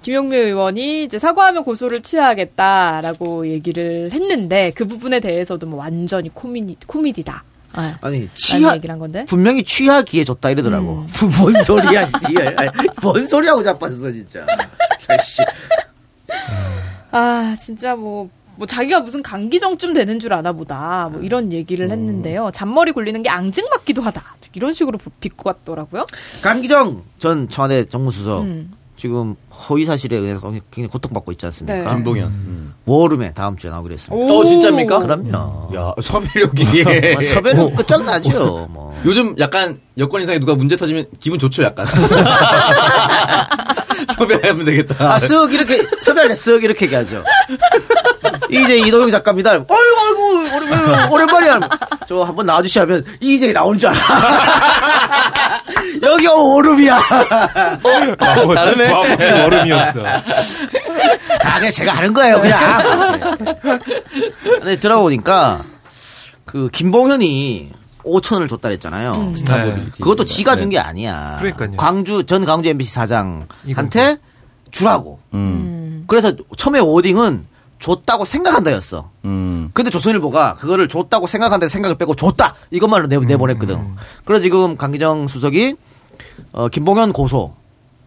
김용미 의원이 이제 사과하면 고소를 취하겠다라고 얘기를 했는데 그 부분에 대해서도 뭐 완전히 코미디 코미디다. 네. 아니, 취하, 얘기를 한 건데. 분명히 취하기에 줬다 이러더라고. 음. 뭔 소리야, 씨. 뭔 소리하고 자빠졌어, 진짜. 씨. 아 진짜 뭐 뭐 자기가 무슨 강기정쯤 되는 줄 아나 보다 뭐 이런 얘기를 했는데요. 잔머리 굴리는 게 앙증 맞기도 하다. 이런 식으로 비꼬았더라고요. 강기정 전 청와대 정무수석 음. 지금 허위 사실에 의해서 굉장히 고통받고 있지 않습니까? 네. 김봉현. 음. 워룸에 다음 주에 나오기로 했습니다. 어, 진짜입니까? 그럼요. 야, 섭외력이. 뭐 섭외는 끝장나죠. 뭐. 요즘 약간 여권 인상에 누가 문제 터지면 기분 좋죠, 약간. 섭외하면 되겠다. 아, 쓱 이렇게 섭외할 때쓱 이렇게 얘기하죠. 이제 이도영 작가입니다. 아이고 아이고 오랜, 오랜만이야. 저 한번 나와주시 하면 이제 나오는 줄 알아. 여기 오름이야. 다르네. 마법의 얼음이었어. 다 그냥 제가 하는 거예요, 그냥. 근데 들어보니까 그 김봉현이 5천을 줬다 그랬잖아요. 네. 그것도 지가 준 게 아니야. 그러니까요. 광주 전 광주 MBC 사장한테 주라고. 음. 그래서 처음에 워딩은 줬다고 생각한다였어. 음. 근데 조선일보가 그거를 줬다고 생각한다 생각을 빼고 줬다 이것만으로 내, 내보냈거든. 그래서 지금 강기정 수석이 어, 김봉현 고소,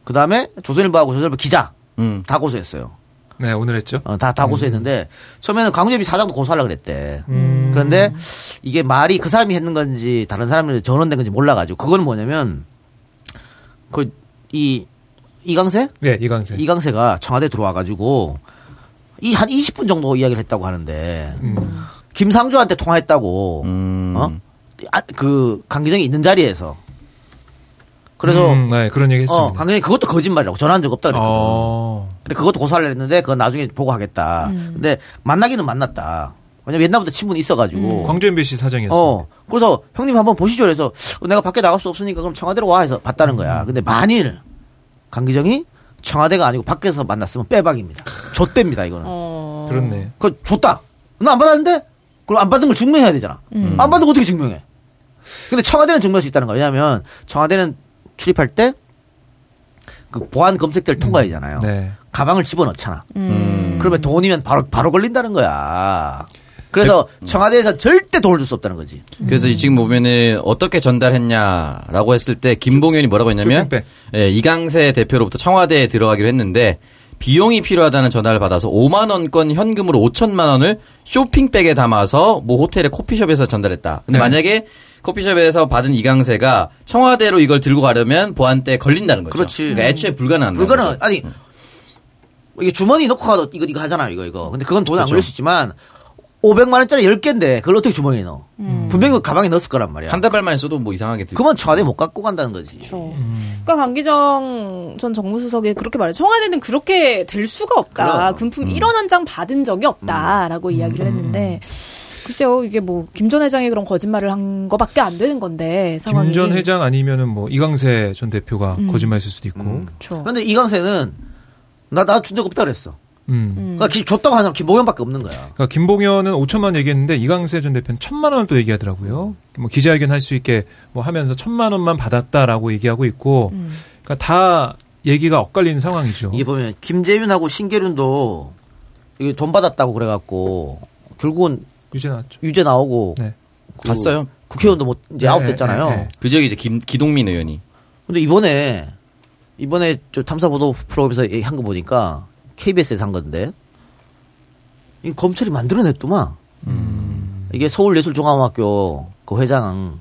그 다음에 조선일보하고 조선일보 기자 음. 다 고소했어요. 네, 오늘 했죠. 어, 다, 다 고소했는데, 처음에는 광주협이 사장도 고소하려고 그랬대. 음. 그런데 이게 말이 그 사람이 했는 건지 다른 사람이 전원된 건지 몰라가지고, 그거는 뭐냐면, 그, 이, 이강세? 네, 이강세. 이강세가 청와대 들어와가지고, 이 한 20분 정도 이야기를 했다고 하는데, 음. 김상주한테 통화했다고, 음. 어? 아, 그, 강기정이 있는 자리에서. 그래서, 음, 네, 그런 얘기 했습니다. 어, 강기정이 그것도 거짓말이라고 전화한 적 없다 그랬거든. 어. 근데 그것도 고소하려 했는데 그건 나중에 보고 하겠다. 근데 만나기는 만났다. 왜냐면 옛날부터 친분이 있어가지고. 광주 MBC 사장이었어. 어. 그래서 형님 한번 보시죠. 그래서 내가 밖에 나갈 수 없으니까 그럼 청와대로 와 해서 봤다는 거야. 근데 만일 강기정이 청와대가 아니고 밖에서 만났으면 빼박입니다. 좆됩니다 이거는. 어. 들었네. 그거 줬다. 나 안 받았는데? 그럼 안 받은 걸 증명해야 되잖아. 안 받은 거 어떻게 증명해? 근데 청와대는 증명할 수 있다는 거야. 왜냐하면 청와대는 출입할 때 그 보안 검색대를 통과하잖아요. 네. 가방을 집어넣잖아. 음. 그러면 돈이면 바로 바로 걸린다는 거야. 그래서 청와대에서 절대 돈을 줄 수 없다는 거지. 그래서 이 지금 보면은 어떻게 전달했냐라고 했을 때 김봉현이 뭐라고 했냐면. 예, 이강세 대표로부터 청와대에 들어가기로 했는데 비용이 필요하다는 전화를 받아서 5만 원권 현금으로 5천만 원을 쇼핑백에 담아서 뭐 호텔의 커피숍에서 전달했다. 근데 네. 만약에 커피숍에서 받은 이강세가 청와대로 이걸 들고 가려면 보안대에 걸린다는 거죠. 그렇지. 그러니까 애초에 불가능한 불가능. 아니 이게 주머니 넣고 가도 이거 이거 하잖아. 이거 이거. 근데 그건 돈이 안 그렇죠. 걸릴 수 있지만 500만 원짜리 10개인데 그걸 어떻게 주머니에 넣어? 분명히 그 가방에 넣었을 거란 말이야. 한달 발만 써도 뭐 이상하게 들. 그러면 청와대 못 갖고 간다는 거지. 그렇죠. 그러니까 강기정 전 정무수석이 그렇게 말해. 청와대는 그렇게 될 수가 없다. 그럼. 금품 1원 한 장 받은 적이 없다라고 이야기를 했는데 글쎄요 이게 뭐 김 전 회장이 그런 거짓말을 한 거밖에 안 되는 건데 상황이. 김 전 회장 아니면은 뭐 이강세 전 대표가 음. 거짓말했을 수도 있고. 음. 그렇죠. 근데 이강세는 나나준 적 없다 그랬어. 음. 그러니까 기- 줬다고 하는 사람 김봉현밖에 없는 거야. 그러니까 김봉현은 5천만 얘기했는데 이강세 전 대표는 천만 원을 또 얘기하더라고요. 뭐 기자회견 할 수 있게 뭐 하면서 천만 원만 받았다라고 얘기하고 있고, 음. 그러니까 다 얘기가 엇갈리는 상황이죠. 이게 보면 김재윤하고 신계륜도 이게 돈 받았다고 그래갖고 결국은 유죄 나왔죠. 유죄 나오고 네. 그 갔어요. 국회의원도 못 이제 네, 아웃됐잖아요. 네, 네. 그 지역이 이제 김, 기동민 의원이. 근데 이번에 이번에 저 탐사 보도 프로그램에서 한 거 보니까 KBS에서 한 건데 이 검찰이 만들어냈더만 이게 서울예술종합학교 그 회장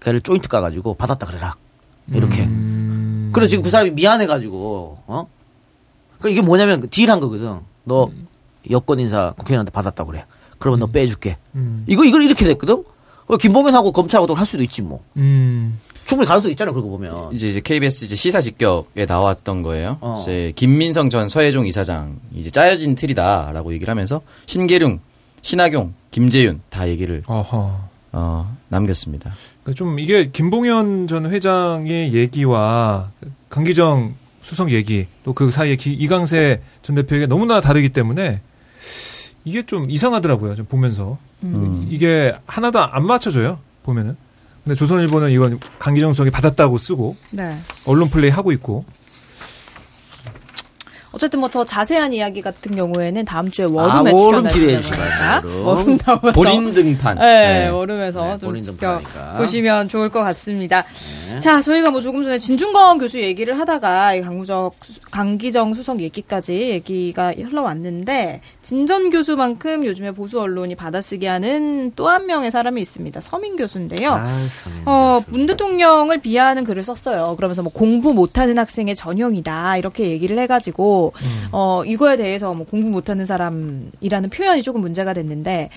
걔를 조인트 까가지고 받았다 그래라 이렇게 음. 그래서 지금 그 사람이 미안해가지고 어? 그 이게 뭐냐면 딜한 거거든. 너 여권 인사 국회의원한테 받았다 그래. 그러면 너 빼줄게. 음. 이거 이걸 이렇게 됐거든. 어, 김봉현하고 검찰하고도 할 수도 있지 뭐. 음. 충분히 가능성 있잖아 그러고 보면. 이제, 이제 KBS 이제 시사 직격에 나왔던 거예요. 어. 이제 김민성 전 서해종 이사장 이제 짜여진 틀이다라고 얘기를 하면서 신계룡, 신하경, 김재윤 다 얘기를 어허. 어, 남겼습니다. 그러니까 좀 이게 김봉현 전 회장의 얘기와 강기정 수석 얘기 또 그 사이에 기- 이강세 전 대표에게 너무나 다르기 때문에 이게 좀 이상하더라고요. 좀 보면서 음. 이게 하나도 안 맞춰져요. 보면은. 근데 조선일보는 이건 강기정 수석이 받았다고 쓰고 네. 언론 플레이 하고 있고 어쨌든 뭐 더 자세한 이야기 같은 경우에는 다음 주에 월음에 아, 출연하신다고 기대해. 월음. 월음 나와서 본인 등판. 네, 네. 월음에서 네, 좀 지켜. 보시면 좋을 것 같습니다. 네. 자, 저희가 뭐 조금 전에 진중권 교수 얘기를 하다가 이 강구적 강기정 수석 얘기까지 얘기가 흘러왔는데 진전 교수만큼 요즘에 보수 언론이 받아쓰기 하는 또 한 명의 사람이 있습니다. 서민 교수인데요. 아, 서민 어, 교수. 문 대통령을 비하하는 글을 썼어요. 그러면서 뭐 공부 못하는 학생의 전형이다 이렇게 얘기를 해가지고 어 이거에 대해서 뭐 공부 못하는 사람이라는 표현이 조금 문제가 됐는데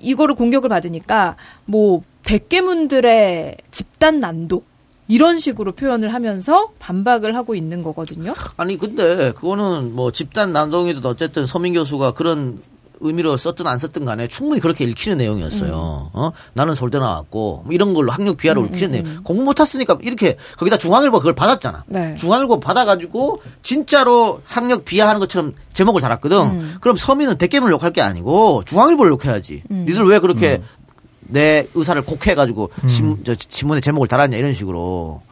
이거를 공격을 받으니까 뭐 대깨문들의 집단 난도 이런 식으로 표현을 하면서 반박을 하고 있는 거거든요. 아니 근데 그거는 뭐 집단 남동이든 어쨌든 서민 교수가 그런 의미로 썼든 안 썼든 간에 충분히 그렇게 읽히는 내용이었어요. 어? 나는 서울대 나왔고 뭐 이런 걸로 학력 비하로 읽히는 내용. 공부 못 했으니까 이렇게 거기다 중앙일보 그걸 받았잖아. 네. 중앙일보 받아가지고 진짜로 학력 비하하는 것처럼 제목을 달았거든. 그럼 서민은 대깨문을 욕할 게 아니고 중앙일보를 욕해야지. 니들 왜 그렇게 내 의사를 곡해가지고 신, 저, 신문에 제목을 달았냐 이런 식으로.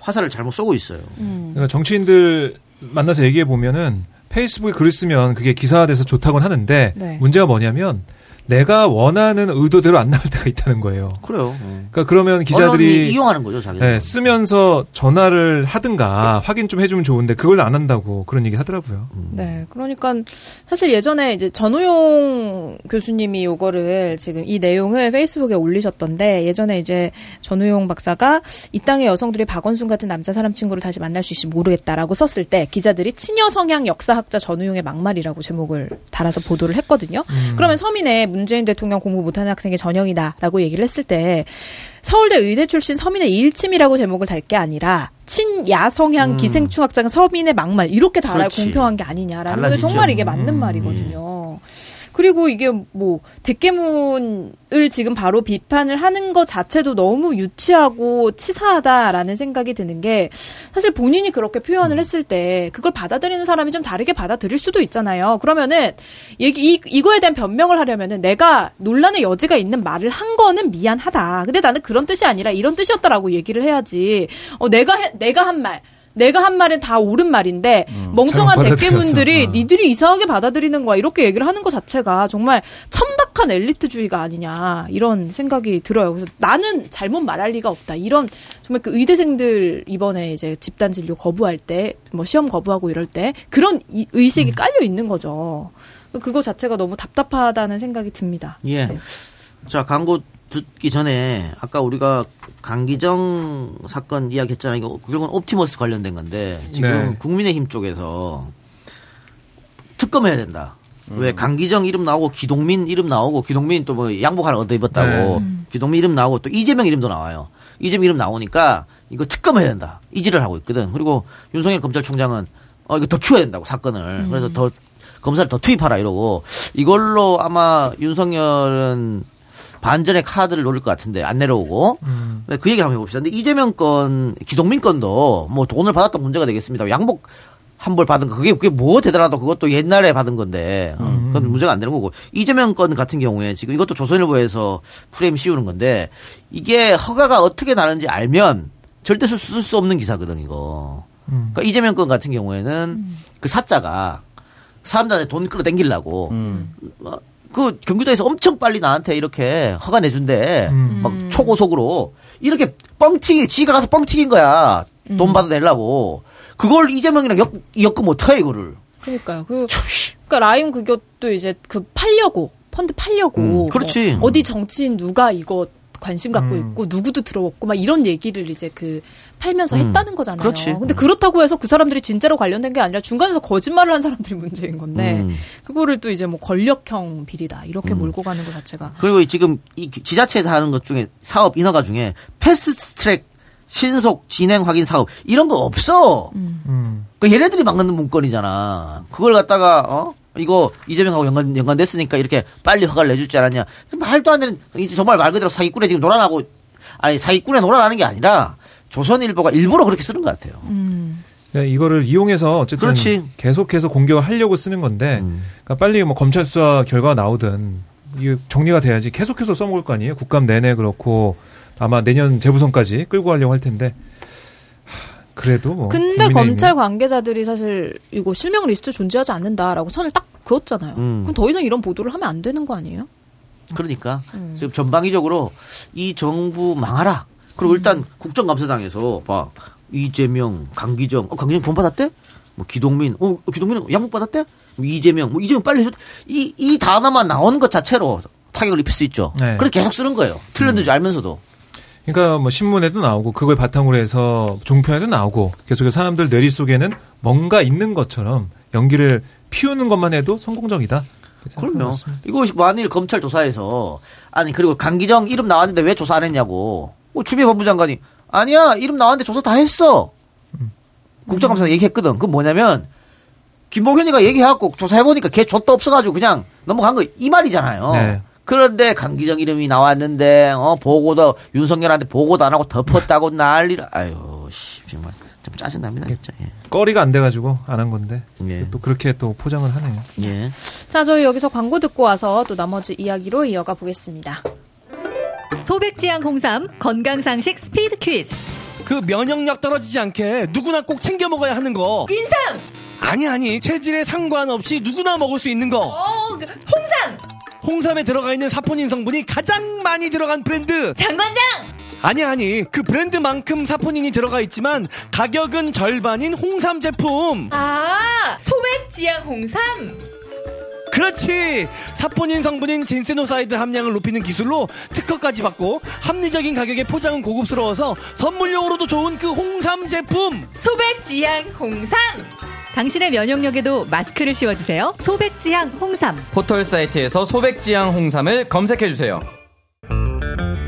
화살을 잘못 쏘고 있어요. 그러니까 정치인들 만나서 얘기해 보면은 페이스북에 글을 쓰면 그게 기사화돼서 좋다고는 하는데 네. 문제가 뭐냐면 내가 원하는 의도대로 안 나올 때가 있다는 거예요. 그래요. 그러니까 그러면 기자들이 이용하는 거죠, 자기. 네, 쓰면서 전화를 하든가 확인 좀 해주면 좋은데 그걸 안 한다고 그런 얘기 하더라고요. 네, 그러니까 사실 예전에 이제 전우용 교수님이 요거를 지금 이 내용을 페이스북에 올리셨던데 예전에 이제 전우용 박사가 이 땅의 여성들이 박원순 같은 남자 사람 친구를 다시 만날 수 있을지 모르겠다라고 썼을 때 기자들이 친여 성향 역사학자 전우용의 막말이라고 제목을 달아서 보도를 했거든요. 그러면 서민의 문재인 대통령 공부 못하는 학생의 전형이다라고 얘기를 했을 때 서울대 의대 출신 서민의 일침이라고 제목을 달 게 아니라 친야성향 기생충 학장 서민의 막말 이렇게 그렇지. 공평한 게 아니냐라는 게. 정말 이게 맞는 말이거든요. 그리고 이게 뭐 대깨문을 지금 바로 비판을 하는 것 자체도 너무 유치하고 치사하다라는 생각이 드는 게 사실 본인이 그렇게 표현을 했을 때 그걸 받아들이는 사람이 좀 다르게 받아들일 수도 있잖아요. 그러면은 얘기 이, 이거에 대한 변명을 하려면은 내가 논란의 여지가 있는 말을 한 거는 미안하다. 근데 나는 그런 뜻이 아니라 이런 뜻이었다라고 얘기를 해야지. 어 내가 해- 내가 한 말. 내가 한 말은 다 옳은 말인데 멍청한 잘못 대깨문들이 받아들였어. 어. 니들이 이상하게 받아들이는 거야 이렇게 얘기를 하는 것 자체가 정말 천박한 엘리트주의가 아니냐 이런 생각이 들어요. 그래서 나는 잘못 말할 리가 없다 이런 정말 그 의대생들 이번에 이제 집단 진료 거부할 때 뭐 시험 거부하고 이럴 때 그런 이- 의식이 음. 깔려 있는 거죠. 그거 자체가 너무 답답하다는 생각이 듭니다. 예. 자, 광고 듣기 전에 아까 우리가 강기정 사건 이야기했잖아요. 이거 결국은 옵티머스 관련된 건데 지금 네. 국민의힘 쪽에서 특검해야 된다. 왜 강기정 이름 나오고 기동민 이름 나오고 기동민 또 뭐 양복 하나 얻어 입었다고 기동민 이름 나오고 또 이재명 이름도 나와요. 이재명 이름 나오니까 이거 특검해야 된다. 이지를 하고 있거든. 그리고 윤석열 검찰총장은 어 이거 더 키워야 된다고 사건을. 그래서 더 검사를 더 투입하라 이러고 이걸로 아마 윤석열은 반전의 카드를 노릴 것 같은데 안 내려오고. 근데 그 얘기 한번 해봅시다. 근데 이재명 건 기동민 건도 뭐 돈을 받았던 문제가 되겠습니다. 양복 한 벌 받은 거 그게 그게 뭐 대단하다. 그것도 옛날에 받은 건데. 어, 그건 문제가 안 되는 거고. 이재명 건 같은 경우에 지금 이것도 조선일보에서 프레임 씌우는 건데 이게 허가가 어떻게 나는지 알면 절대 쓸 수 없는 기사거든 이거. 그러니까 이재명 건 같은 경우에는 그 사자가 사람들한테 돈 끌어당기려고 어, 그 경기도에서 엄청 빨리 나한테 이렇게 허가 내준대. 음. 막 초고속으로 이렇게 뻥튀기 지가 가서 뻥튀긴 거야. 돈 받아내려고. 그걸 이재명이랑 엮, 엮으면 어떡해 이거를. 그러니까요. 그, 그러니까 라임 그것도 이제 그 팔려고 펀드 팔려고 음, 그렇지. 뭐 어디 정치인 누가 이거 관심 갖고 음. 있고 누구도 들어왔고 막 이런 얘기를 이제 그 팔면서 음, 했다는 거잖아요. 그렇지. 근데 그렇다고 해서 그 사람들이 진짜로 관련된 게 아니라 중간에서 거짓말을 한 사람들이 문제인 건데 음. 그거를 또 이제 뭐 권력형 비리다 이렇게 몰고 가는 것 자체가 그리고 지금 이 지자체에서 하는 것 중에 사업 인허가 중에 패스트 트랙 신속 진행 확인 사업 이런 거 없어. 음. 그 얘네들이 막는 문건이잖아. 그걸 갖다가 어 이거 이재명하고 연관 연관됐으니까 이렇게 빨리 허가를 내줄 줄 알았냐? 말도 안 되는 이제 정말 말 그대로 사기꾼에 지금 놀아나고 아니 사기꾼에 놀아나는 게 아니라 조선일보가 일부러 그렇게 쓰는 것 같아요. 네, 이거를 이용해서 어쨌든 그렇지. 계속해서 공격을 하려고 쓰는 건데 음. 그러니까 빨리 뭐 검찰 수사 결과가 나오든 이게 정리가 돼야지 계속해서 써먹을 거 아니에요. 국감 내내 그렇고 아마 내년 재부선까지 끌고 가려고 할 텐데 하, 그래도 뭐. 근데 국민의힘이- 검찰 관계자들이 사실 이거 실명 리스트 존재하지 않는다라고 선을 딱 그었잖아요. 음. 그럼 더 이상 이런 보도를 하면 안 되는 거 아니에요? 그러니까 음. 지금 전방위적으로 이 정부 망하라. 그리고 일단 국정감사장에서 봐 이재명, 강기정, 어, 강기정 돈 받았대? 뭐 기동민, 어 기동민은 양복 받았대? 뭐 이재명, 뭐 이재명 빨리 해줬. 이 이 단어만 나오는 것 자체로 타격을 입힐 수 있죠. 네. 그래서 계속 쓰는 거예요. 틀렸는지 알면서도. 그러니까 뭐 신문에도 나오고 그걸 바탕으로 해서 종편에도 나오고 계속해서 사람들 뇌리 속에는 뭔가 있는 것처럼 연기를 피우는 것만 해도 성공적이다. 그럼요. 이거 만일 검찰 조사에서 아니 그리고 강기정 이름 나왔는데 왜 조사 안 했냐고. 뭐 추미애 법무 장관이 아니야 이름 나왔는데 조사 다 했어. 국정감사 얘기했거든. 그건 뭐냐면 김봉현이가 얘기해갖고 조사해보니까 걔 좆도 없어가지고 그냥 넘어간 거 이 말이잖아요. 네. 그런데 강기정 이름이 나왔는데 어 보고도 윤석열한테 보고도 안 하고 덮었다고 난리를 아유 씨 정말 좀 짜증납니다 진짜. 예. 꺼리가 안 돼가지고 안 한 건데 예. 또 그렇게 또 포장을 하네요. 예. 자, 저희 여기서 광고 듣고 와서 또 나머지 이야기로 이어가 보겠습니다. 소백지향 홍삼 건강상식 스피드 퀴즈. 그 면역력 떨어지지 않게 누구나 꼭 챙겨 먹어야 하는 거. 인삼. 아니 아니 체질에 상관없이 누구나 먹을 수 있는 거. 어, 그 홍삼. 홍삼에 들어가 있는 사포닌 성분이 가장 많이 들어간 브랜드. 정관장. 아니 아니 그 브랜드만큼 사포닌이 들어가 있지만 가격은 절반인 홍삼 제품. 아, 소백지향 홍삼. 그렇지 사포닌 성분인 진세노사이드 함량을 높이는 기술로 특허까지 받고 합리적인 가격에 포장은 고급스러워서 선물용으로도 좋은 그 홍삼 제품 소백지향 홍삼. 당신의 면역력에도 마스크를 씌워주세요. 소백지향 홍삼. 포털 사이트에서 소백지향 홍삼을 검색해주세요.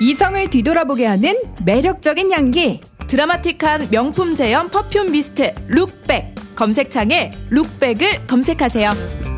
이성을 뒤돌아보게 하는 매력적인 향기. 드라마틱한 명품 제형 perfume mist 룩백. 검색창에 룩백을 검색하세요.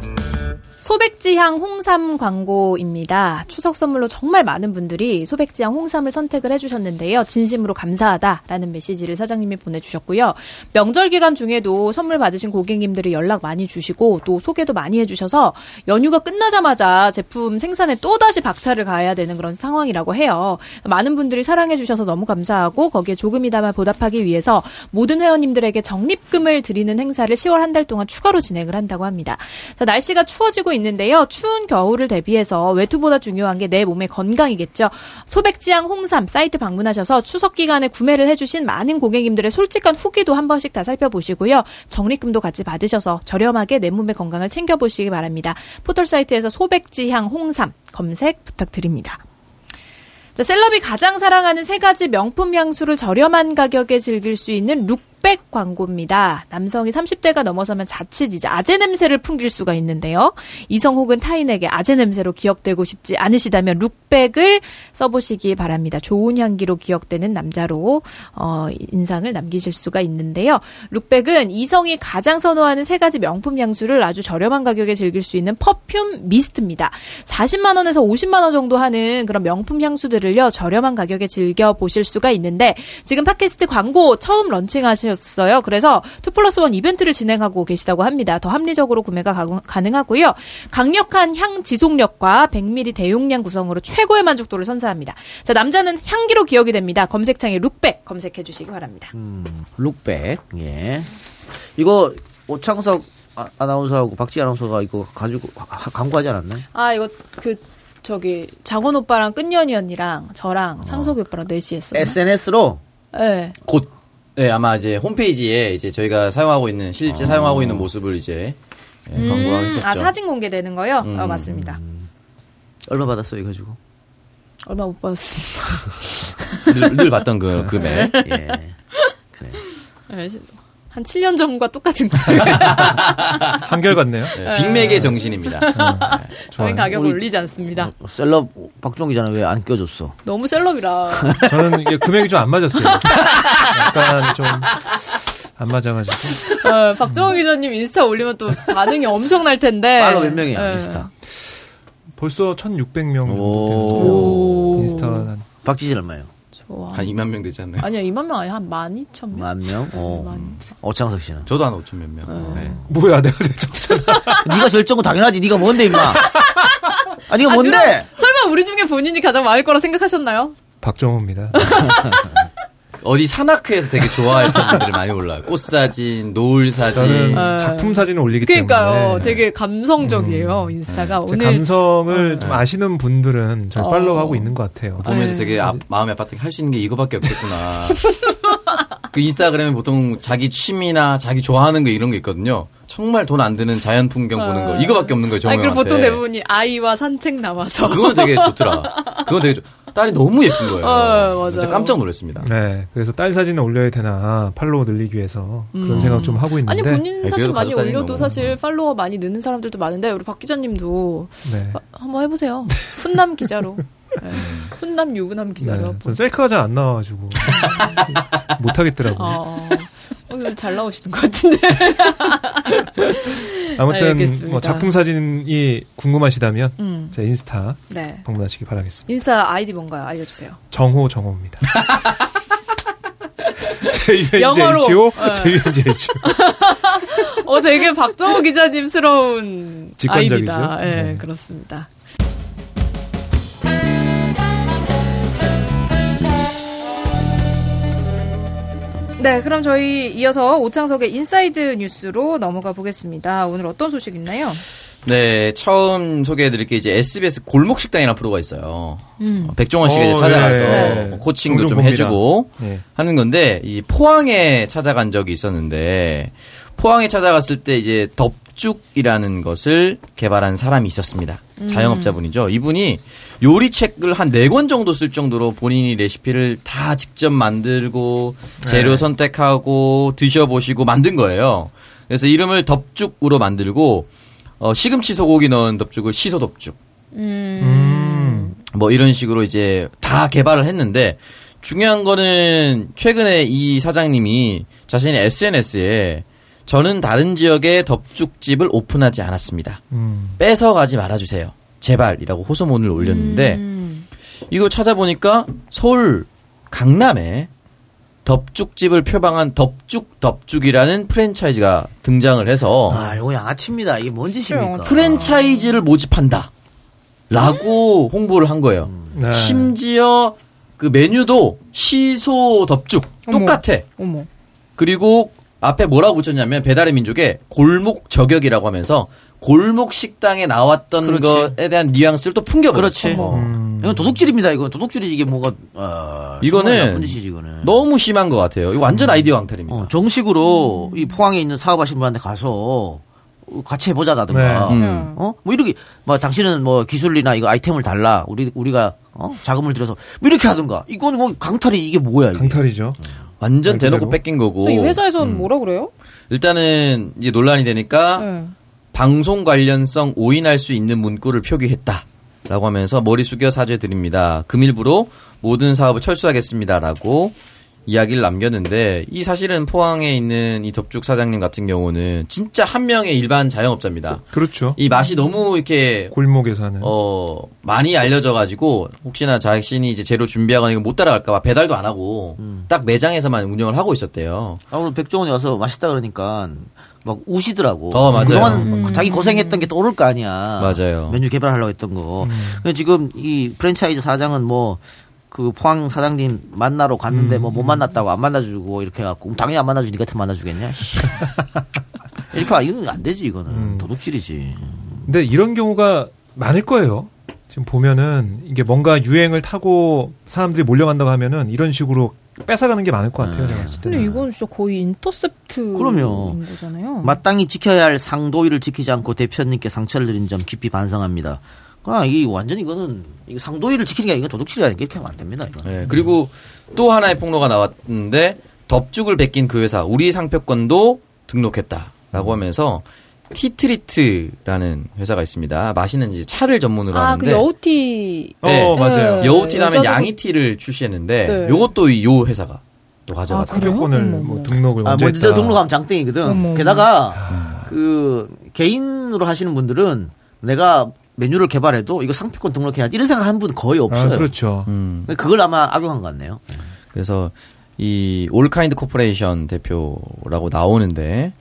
소백지향 홍삼 광고입니다. 추석 선물로 정말 많은 분들이 소백지향 홍삼을 선택을 해주셨는데요. 진심으로 감사하다라는 메시지를 사장님이 보내주셨고요. 명절 기간 중에도 선물 받으신 고객님들이 연락 많이 주시고 또 소개도 많이 해주셔서 연휴가 끝나자마자 제품 생산에 또다시 박차를 가해야 되는 그런 상황이라고 해요. 많은 분들이 사랑해주셔서 너무 감사하고 거기에 조금이나마 보답하기 위해서 모든 회원님들에게 적립금을 드리는 행사를 10월 한 달 동안 추가로 진행을 한다고 합니다. 자, 날씨가 추워지고 있는데요. 추운 겨울을 대비해서 외투보다 중요한 게 내 몸의 건강이겠죠. 소백지향 홍삼 사이트 방문하셔서 추석 기간에 구매를 해주신 많은 고객님들의 솔직한 후기도 한 번씩 다 살펴보시고요. 적립금도 같이 받으셔서 저렴하게 내 몸의 건강을 챙겨보시기 바랍니다. 포털 사이트에서 소백지향 홍삼 검색 부탁드립니다. 자, 셀럽이 가장 사랑하는 세 가지 명품 향수를 저렴한 가격에 즐길 수 있는 룩 백 광고입니다. 남성이 30대가 넘어서면 자칫 이제 아재 냄새를 풍길 수가 있는데요. 이성 혹은 타인에게 아재 냄새로 기억되고 싶지 않으시다면 룩백을 써보시기 바랍니다. 좋은 향기로 기억되는 남자로 어, 인상을 남기실 수가 있는데요. 룩백은 이성이 가장 선호하는 세 가지 명품 향수를 아주 저렴한 가격에 즐길 수 있는 perfume mist입니다. 40만 원에서 50만 원 정도 하는 그런 명품 향수들을요 저렴한 가격에 즐겨 보실 수가 있는데 지금 팟캐스트 광고 처음 런칭하 셨어요. 그래서 2 플러스 1 이벤트를 진행하고 계시다고 합니다. 더 합리적으로 구매가 가- 가 능하고요. 강력한 향 지속력과 100ml 대용량 구성으로 최고의 만족도를 선사합니다. 자 남자는 향기로 기억이 됩니다. 검색창에 룩백 검색해 주시기 바랍니다. 룩백. 예. 이거 오창석 아, 아나운서하고 박지 아나운서가 이거 가지고 하- 광고하지 않았나요? 아 이거 그 저기 장원 오빠랑 끝년이 언니랑 저랑 창석이 오빠랑 넷이 했어요. SNS로 네. 곧, 네, 아마 이제 홈페이지에 이제 저희가 사용하고 있는, 실제 사용하고 있는 모습을 이제 예, 광고하고 있었죠. 아 사진 공개되는 거요? 음. 어, 맞습니다. 얼마 받았어요, 이거 가지고? 얼마 못 받았습니다. 늘, 늘 봤던 그 금액. 예. 네, 한 7년 전과 똑같은 거. 한결 같네요. 네, 빅맥의 정신입니다. 저희 가격 올리지 않습니다. 셀럽 박종기잖아. 왜 안 껴줬어? 너무 셀럽이라. 저는 이게 금액이 좀 안 맞았어요. 약간 좀 안 맞아가지고. 어, 박정호 기자님 인스타 올리면 또 반응이 엄청날 텐데. 팔로 몇 명이야 예. 인스타? 벌써 1,600명 정도 오. 되는 인스타 한 박지진 얼마예요? 한 2만 명 되지 않나요? 아니야 2만 명 아니야 한 12,000명. 만 명? 어. 오창석 씨는? 저도 한 5천 몇 명. 네. 뭐야 내가 제일 적잖아. 네가 제일 적은 당연하지. 네가 뭔데 임마? 아 네가 아, 뭔데? 그럼 설마 우리 중에 본인이 가장 많을 거라 생각하셨나요? 박정호입니다. 어디 산악회에서 되게 좋아할 사진들을 많이 올라요. 꽃 사진, 노을 사진. 저는 어. 작품 사진을 올리기 그러니까요. 때문에 되게 감성적이에요 인스타가 제 오늘. 감성을 좀 아시는 분들은 저 어. 팔로우하고 있는 것 같아요. 보면서 아유. 되게 아, 마음이 아팠던 게 할 수 있는 게 이거밖에 없겠구나. 그 인스타그램에 보통 자기 취미나 자기 좋아하는 거 이런 거 있거든요. 정말 돈 안 드는 자연 풍경 보는 거 이거밖에 없는 거예요. 아니 정말. 그리고 보통 대부분이 아이와 산책 나와서. 그건 되게 좋더라. 그건 되게 좋- 딸이 너무 예쁜 거예요. 어, 맞아요. 진짜 깜짝 놀랐습니다. 네, 그래서 딸 사진을 올려야 되나 팔로우 늘리기 위해서 그런 음. 생각 좀 하고 있는데. 아니 본인 네, 사진 많이 올려도. 사실 팔로워 많이 느는 사람들도 많은데 우리 박 기자님도 네. 아, 한번 해보세요. 훈남 기자로. 네. 훈남 유부남 기자로. 네. 셀카가 잘 안 나와가지고 못 하겠더라고요. 어, 오늘 잘 나오시는 것 같은데. 아무튼 알겠습니다. 뭐 작품 사진이 궁금하시다면 음. 제 인스타 네. 방문하시기 바라겠습니다. 인스타 아이디 뭔가요? 알려주세요. 정호 정호입니다. 영어로. JUNJHO, 네. JUNJHO. 어, 되게 박정호 기자님스러운 직관적이죠. 아이디다. 예, 네. 그렇습니다. 네, 그럼 저희 이어서 오창석의 인사이드 뉴스로 넘어가 보겠습니다. 오늘 어떤 소식 있나요? 네, 처음 소개해드릴 게 이제 SBS 골목 식당이라는 프로가 있어요. 음. 어, 백종원 씨가 이제 어, 찾아가서 네. 뭐 코칭도 좀. 해주고 네. 하는 건데 이 포항에 찾아간 적이 있었는데 포항에 찾아갔을 때 이제 덥죽이라는 것을 개발한 사람이 있었습니다. 음. 자영업자분이죠. 이분이 요리책을 한 네 권 정도 쓸 정도로 본인이 레시피를 다 직접 만들고 재료 네. 선택하고 드셔보시고 만든 거예요. 그래서 이름을 덥죽으로 만들고 어, 시금치 소고기 넣은 덥죽을 시소 덥죽. 음. 뭐 이런 식으로 이제 다 개발을 했는데 중요한 거는 최근에 이 사장님이 자신의 SNS에 저는 다른 지역에 덥죽집을 오픈하지 않았습니다. 음. 뺏어가지 말아주세요. 제발이라고 호소문을 올렸는데 음. 이거 찾아보니까 서울 강남에 덥죽집을 표방한 덥죽 덥죽이라는 프랜차이즈가 등장을 해서 아, 이거 양아치입니다. 이게 뭔 짓입니까? 프랜차이즈를 모집한다. 라고 홍보를 한 거예요. 네. 심지어 그 메뉴도 시소 덥죽 어머. 똑같아. 어머. 그리고 앞에 뭐라고 붙였냐면 배달의 민족에 골목 저격이라고 하면서 골목 식당에 나왔던 그렇지. 것에 대한 뉘앙스를 또 풍겨버렸어. 그렇지. 어머. 음. 이건 도둑질입니다. 이건 도둑질이 이게 뭐가 어, 이거는 짓이지 이거는. 너무 심한 것 같아요. 이거 완전 아이디어 강탈입니다. 어, 정식으로 이 포항에 있는 사업하시는 분한테 가서 같이 해보자라든가. 네. 음. 어? 뭐 이렇게 뭐 당신은 뭐 기술이나 이거 아이템을 달라. 우리 우리가 어? 자금을 들여서 뭐 이렇게 하든가. 이건 뭐 강탈이 이게 뭐야 이게. 강탈이죠. 완전 말 대놓고. 뺏긴 거고. 이 회사에서는 음. 뭐라 그래요? 일단은 이제 논란이 되니까 네. 방송 관련성 오인할 수 있는 문구를 표기했다. 라고 하면서 머리 숙여 사죄 드립니다. 금일부로 모든 사업을 철수하겠습니다라고 이야기를 남겼는데 이 사실은 포항에 있는 이 덥죽 사장님 같은 경우는 진짜 한 명의 일반 자영업자입니다. 그렇죠. 이 맛이 너무 이렇게 골목에서 하는. 어 많이 알려져 가지고 혹시나 자신이 이제 재료 준비하거나 이거 못 따라갈까 봐 배달도 안 하고 딱 매장에서만 운영을 하고 있었대요. 아, 오늘 백종원이 와서 맛있다 그러니까 막 우시더라고. 어, 맞아요. 그동안 그 자기 고생했던 게 떠오를 거 아니야. 맞아요. 메뉴 개발하려고 했던 거. 근데 지금 이 프랜차이즈 사장은 뭐 그 포항 사장님 만나러 갔는데 뭐못 만났다고 안 만나주고 이렇게 해갖고 당연히 안 만나주지 니 같은 만나주겠냐? 이렇게 와 이건 안 되지 이거는 도둑질이지. 근데 이런 경우가 많을 거예요. 지금 보면은 이게 뭔가 유행을 타고 사람들이 몰려간다고 하면은 이런 식으로 뺏어가는 게 많을 것 같아요. 때. 근데 이건 진짜 거의 인터셉트 그럼요. 거잖아요. 마땅히 지켜야 할 상도위를 지키지 않고 대표님께 상처를 드린 점 깊이 반성합니다. 아, 이 완전 이거는 이거 상도위를 지키는 게 아니라 도둑질이라는 게 이렇게 하면 안 됩니다. 이거. 예, 그리고 또 하나의 폭로가 나왔는데 덥죽을 베낀 그 회사 우리 상표권도 등록했다라고 하면서 티트리트라는 회사가 있습니다. 마시는 이제 차를 전문으로 아, 하는데 그 여우티. 네. 어, 맞아요. 네. 여우티라면 여자도- 양이티를 출시했는데 네. 요것도 이 요 회사가 또 가져갔다. 상표권을 뭐 등록을 아, 먼저 먼저 했다. 등록하면 장땡이거든. 어머. 게다가 그 개인으로 하시는 분들은 내가 메뉴를 개발해도 이거 상표권 등록해야지 이런 생각 하는 분 거의 없어요. 아, 그렇죠. 음. 그걸 아마 악용한 것 같네요. 그래서 이 올카인드 코퍼레이션 대표라고 나오는데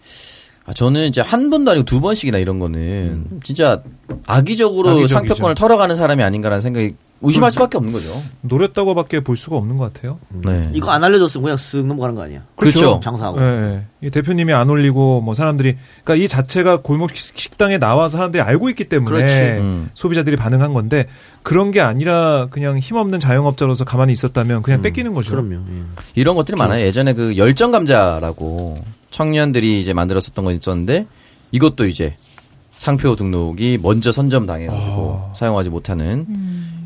아, 저는 이제 한 번도 아니고 두 번씩이나 이런 거는 진짜 악의적으로 악의적이죠. 상표권을 털어가는 사람이 아닌가라는 생각이 의심할 음. 수밖에 없는 거죠. 노렸다고밖에 볼 수가 없는 것 같아요. 네. 이거 안 알려줬으면 그냥 쓱 넘어가는 거 아니야? 그렇죠. 장사하고. 예, 예. 이 대표님이 안 올리고 뭐 사람들이 그러니까 이 자체가 골목 식- 식당에 나와서 사람들이 알고 있기 때문에. 음. 소비자들이 반응한 건데 그런 게 아니라 그냥 힘없는 자영업자로서 가만히 있었다면 그냥 뺏기는 거죠. 그럼요. 예. 이런 것들이 많아요. 예전에 그 열정 감자라고 청년들이 이제 만들었었던 건 있었는데 이것도 이제 상표 등록이 먼저 선점 당해가지고 사용하지 못하는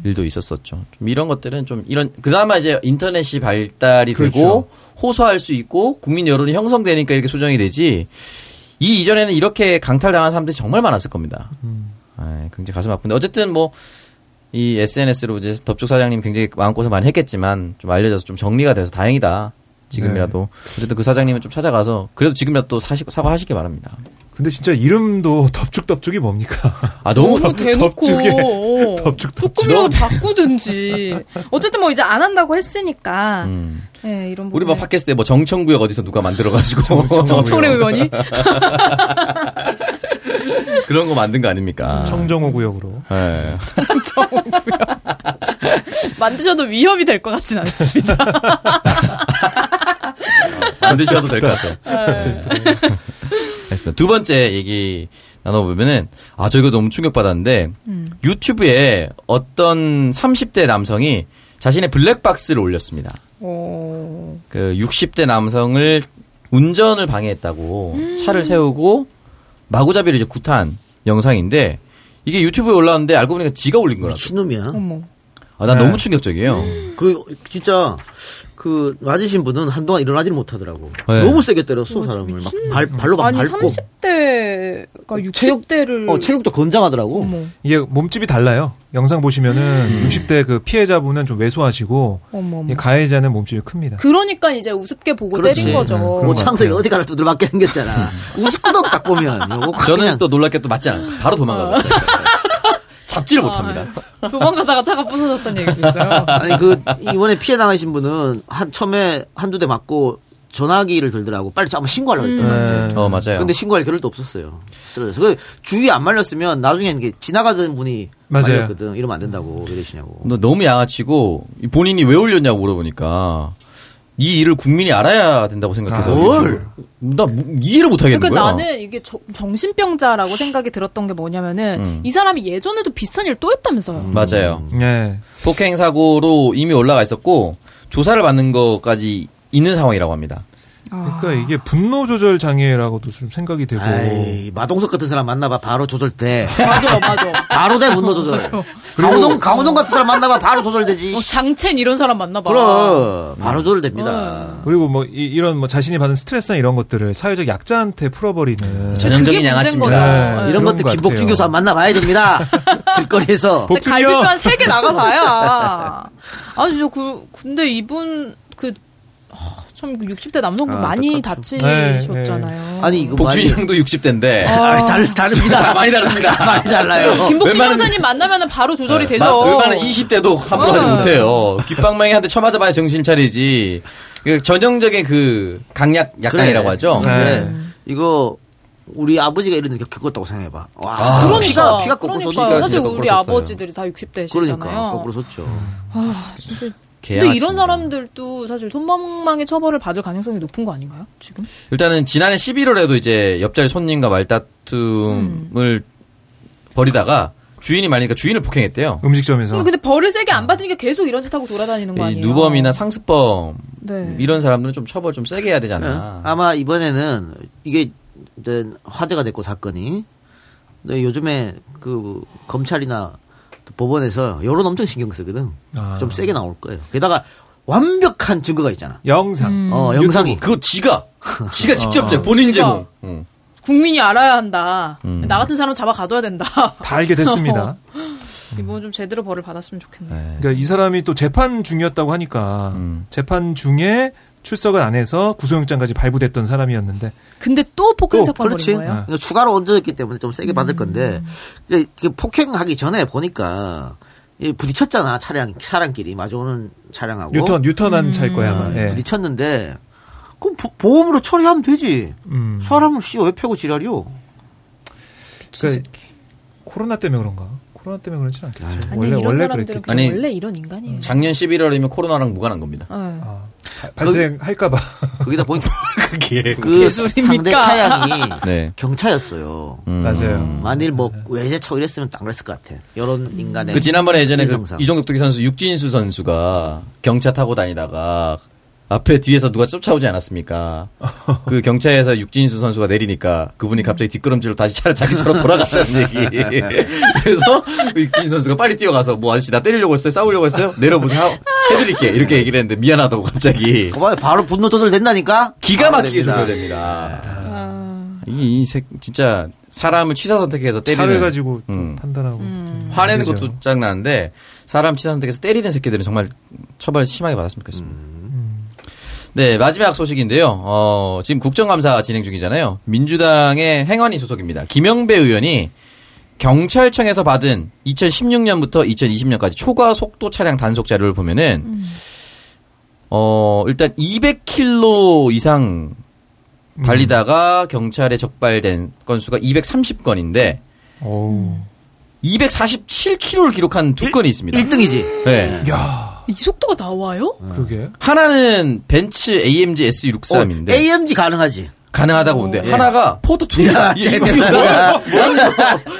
일도 있었었죠. 좀 이런 것들은 좀 이런 그나마 이제 인터넷이 발달이 그렇죠. 되고 호소할 수 있고 국민 여론이 형성되니까 이렇게 수정이 되지. 이 이전에는 이렇게 강탈당한 사람들이 정말 많았을 겁니다. 아, 굉장히 가슴 아픈데 어쨌든 뭐 이 SNS로 이제 덥죽 사장님 굉장히 마음고생 많이 했겠지만 좀 알려져서 좀 정리가 돼서 다행이다. 지금이라도 어쨌든 그 사장님은 좀 찾아가서 그래도 지금이라도 또 사시, 사과하시기 바랍니다. 근데 진짜 이름도 덥죽덥죽이 뭡니까? 아 너무 너무 대놓고 덥죽에 덥죽 조금이라도 바꾸든지. 어쨌든 뭐 이제 안 한다고 했으니까. 음. 예, 이런 우리 부분에. 뭐 팟캐스트 때뭐 정청구역 어디서 누가 만들어가지고 정청래 의원이 그런 거 만든 거 아닙니까? 청정호 구역으로. 네. 만드셔도 위협이 될 것 같진 않습니다. 만드셔도 될 것 같아요. 알겠습니다. 두 번째 얘기 나눠보면은, 아, 저 이거 너무 충격받았는데, 유튜브에 어떤 30대 남성이 자신의 블랙박스를 올렸습니다. 어, 그 60대 남성을 운전을 방해했다고 차를 세우고 마구잡이를 이제 구타한 영상인데, 이게 유튜브에 올라왔는데 알고 보니까 지가 올린 거라고. 미친놈이야. 어머. 아, 난 네. 너무 충격적이에요. 그 진짜 그 맞으신 분은 한동안 일어나지를 못하더라고. 네. 너무 세게 때렸어 사람을 막 발, 발로 막 아니 밟고. 30대가 체육- 60대를 어 체육도 건장하더라고. 어머. 이게 몸집이 달라요. 영상 보시면은 음. 60대 그 피해자분은 좀 왜소하시고 어머, 가해자는 몸집이 큽니다. 그러니까 이제 우습게 보고 그렇지. 때린 거죠. 네, 오창석이 것 어디 가나 두드려 맞게 생겼잖아. 우스꾸도 딱 보면. 확 저는 그냥 또 놀랍게 또 맞지 않아요. 바로 도망가거든요. 잡지를 못합니다. 도망가다가 차가 부서졌다는 얘기도 있어요. 아니 그 이번에 피해 당하신 분은 한 처음에 한두 대 맞고 전화기를 들더라고. 빨리 아마 신고하려고 했던 것 같아. 네. 어, 맞아요. 근데 신고할 겨를도 없었어요. 쓰러져서. 그 주위에 안 말렸으면 이게 지나가던 분이 맞아요. 말렸거든. 이러면 안 된다고. 왜 이러시냐고. 너 너무 양아치고 본인이 왜 올렸냐고 물어보니까 이 일을 국민이 알아야 된다고 생각해서 아, 뭘? 나 뭐- 이해를 못 하겠는 그러니까 거야. 나는 이게 저- 정신병자라고 생각이 들었던 게 뭐냐면은 음. 이 사람이 예전에도 비슷한 일 또 했다면서요. 맞아요. 네. 폭행 사고로 이미 올라가 있었고 조사를 받는 것까지 있는 상황이라고 합니다. 그러니까 이게 분노 조절 장애라고도 좀 생각이 되고 아이, 마동석 같은 사람 만나봐 바로 조절돼. 맞아, 맞아. 바로 돼 분노 조절. 강호동 강호동 같은 사람 만나봐 바로 조절되지. 어, 장첸 이런 사람 만나봐. 그럼 바로 조절됩니다. 그리고 뭐 이, 런뭐 자신이 받은 스트레스나 이런 것들을 사회적 약자한테 풀어버리는 전형적인 양아치입니다. 네, 이런 것들 것 김복준. 교수 한번 만나봐야 됩니다. 길거리에서. 갈비뼈 한세개 나가봐야. 아니, 저 그, 근데 이분, 그, 아, 참, 그 60대 남성분 아, 많이. 다치셨잖아요. 아니 이거 복준이 많이- 형도 60대인데 아, 달, 다릅니다. 많이 다릅니다. 많이 달라요. 김복진 웬만한- 형사님 만나면 바로 조절이 되죠. 마- 웬만한 20대도 함부로 하지 네. 못해요. 귓방망이 한대 쳐맞아봐야 정신 차리지. 그 전형적인 그 강약 약강이라고 그래. 하죠. 근데 네. 이거 우리 아버지가 이런 일 겪었다고 생각해봐. 와, 아, 그러니까, 피가 피가 거꾸로 그러니까. 사실 우리 아버지들이 다 60대시잖아요. 그러니까 거꾸로 솟죠. 아, 진짜. 근데. 이런 사람들도 사실 손방망이 처벌을 받을 가능성이 높은 거 아닌가요? 지금? 일단은 지난해 11월에도 이제 옆자리 손님과 말다툼을 벌이다가 주인이 말리니까 주인을 폭행했대요. 음식점에서 근데 벌을 세게 안 받으니까 계속 이런 짓 하고 돌아다니는 거이 아니에요? 누범이나 상습범 네. 이런 사람들은 좀 처벌 좀 세게 해야 되지 네. 않나. 아마 이번에는 이게 이제 화제가 됐고 사건이. 근데 요즘에 그 검찰이나 또 법원에서 여론 엄청 신경 쓰거든. 아. 좀 세게 나올 거예요. 게다가 완벽한 증거가 있잖아. 영상 음. 어, 영상이. 그거 지가 지가 직접 어. 제 본인. 제공. 응. 국민이 알아야 한다. 음. 나 같은 사람 잡아 가둬야 된다. 다 알게 됐습니다. 이번 좀 제대로 벌을 받았으면 좋겠네. 네. 그러니까 이 사람이 또 재판 중이었다고 하니까 음. 재판 중에 출석을 안 해서 구속영장까지 발부됐던 사람이었는데 근데 또 폭행 또, 사건 그렇지. 벌인 거예요? 그러니까 추가로 얹어졌기 때문에 좀 세게 받을 건데 이제 그 폭행하기 전에 보니까 이 부딪혔잖아 차량 차량끼리 마주오는 차량하고 유턴 유턴한 차일 거야 아마. 예. 부딪혔는데 그럼 보, 보험으로 처리하면 되지. 음. 사람을 씨왜 패고 지랄이요? 그러니까 코로나 때문에 그런가? 코로나 때문에 그렇지 않겠죠. 아니 원래 이런 원래 사람들은 그랬겠죠. 아니, 원래 이런 인간이에요. 작년 11월이면 코로나랑 무관한 겁니다. 네. 아, 바- 발생할까봐. 거기다 보니까 그게 그? 상대 차량이 네. 경차였어요. 음. 맞아요. 만일 뭐 외제차 이랬으면 딱 그랬을 것 같아. 이런 인간의 그 지난번에 예전에 그. 이종격투기 선수 육진수 선수가 경차 타고 다니다가 앞에 뒤에서 누가 쫓아오지 않았습니까? 그 경차에서 육진수 선수가 내리니까 그분이 갑자기 뒷걸음질로 다시 차를 자기 차로 돌아갔다는 얘기. 그래서 육진수 선수가 빨리 뛰어가서 뭐 아저씨 나 때리려고 했어요? 싸우려고 했어요? 내려보세요. 해드릴게. 이렇게 얘기를 했는데 미안하다고 갑자기. 봐봐요. 바로 분노 조절 된다니까. 기가 막히게 됩니다. 조절됩니다. 아, 이, 이 새, 진짜 사람을 취사 선택해서 때리는 차를 가지고 또 음. 판단하고 화내는 그죠. 것도 짱나는데 사람 취사 선택해서 때리는 새끼들은 정말 처벌을 심하게 받았으면 좋겠습니다. 네 마지막 소식인데요. 어, 지금 국정감사 진행 중이잖아요. 민주당의 행안위 소속입니다. 김영배 의원이 경찰청에서 받은 2016년부터 2020년까지 초과 속도 차량 단속 자료를 보면은 어 일단 200km 이상 달리다가 경찰에 적발된 건수가 230건인데 어우. 247km를 기록한 두 건이 있습니다. 1등이지. 네. 야, 이 속도가 나와요? 그러게. 하나는 벤츠 AMG S63인데 AMG 가능하지. 가능하다고 보는데 예. 하나가 포트 2. 야,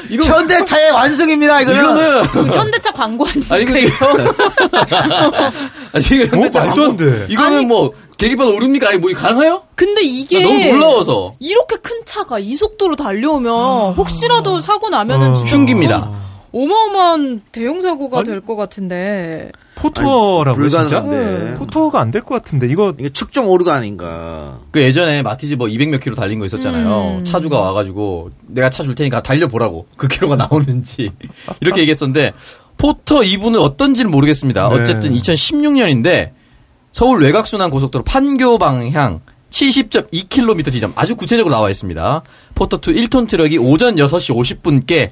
이거 현대차의 완승입니다. 이거는. 이거는 그 현대차 광고 아닙니까? 아니 이거 이거? 아, 지금 뭐 현대차 말도 안 돼. 이거는 아니, 뭐 계기판 오릅니까? 아니 뭐 가능해요? 근데 이게 나 너무 놀라워서 이렇게 큰 차가 이 속도로 달려오면 혹시라도 사고 나면은 어. 진짜 흉기입니다. 어마어마한 대형 사고가 될 것 같은데. 포터라고요, 진짜? 불가능한데. 포터가 안 될 것 같은데 이거 이게 측정 오류가 아닌가. 그 예전에 마티즈 뭐 200몇 킬로 달린 거 있었잖아요. 음. 차주가 와가지고 내가 차 줄 테니까 달려보라고 그 킬로가 나오는지 이렇게 얘기했었는데 포터 2부는 어떤지는 모르겠습니다. 네. 어쨌든 2016년인데 서울 외곽순환 고속도로 판교 방향 70.2km 지점 아주 구체적으로 나와 있습니다. 포터2 1톤 트럭이 오전 6시 50분께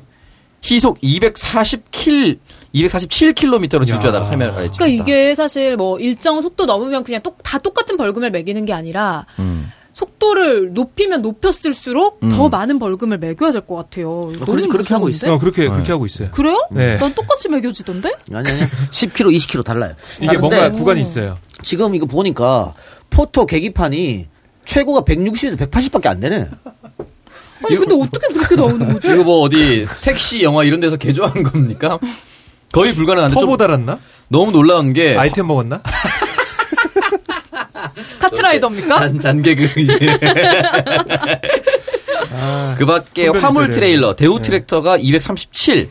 시속 240킬 247km로 질주하다가 카메라가 찍혔다. 그러니까 이게 사실 뭐 일정 속도 넘으면 그냥 똑, 다 똑같은 벌금을 매기는 게 아니라 음. 속도를 높이면 높였을수록 음. 더 많은 벌금을 매겨야 될 것 같아요. 그렇지, 너무 그렇게 하고 무서운데? 어, 그렇게 그렇게 하고 있어요. 그래요? 네. 난 똑같이 매겨지던데? 아니, 아니. 10km, 20km 달라요. 이게 다른데 뭔가 구간이 있어요. 지금 이거 보니까 포토 계기판이 최고가 160에서 180밖에 안 되네. 아니 근데 어떻게 그렇게 나오는 거지? 이거 뭐 어디 택시 영화 이런 데서 개조한 겁니까? 거의 불가능한데 좀 터보 달았나? 너무 놀라운 게 아이템 먹었나? 카트라이더입니까? 잔, 잔개그 이제 그 밖에 화물. 트레일러 대우 트랙터가 237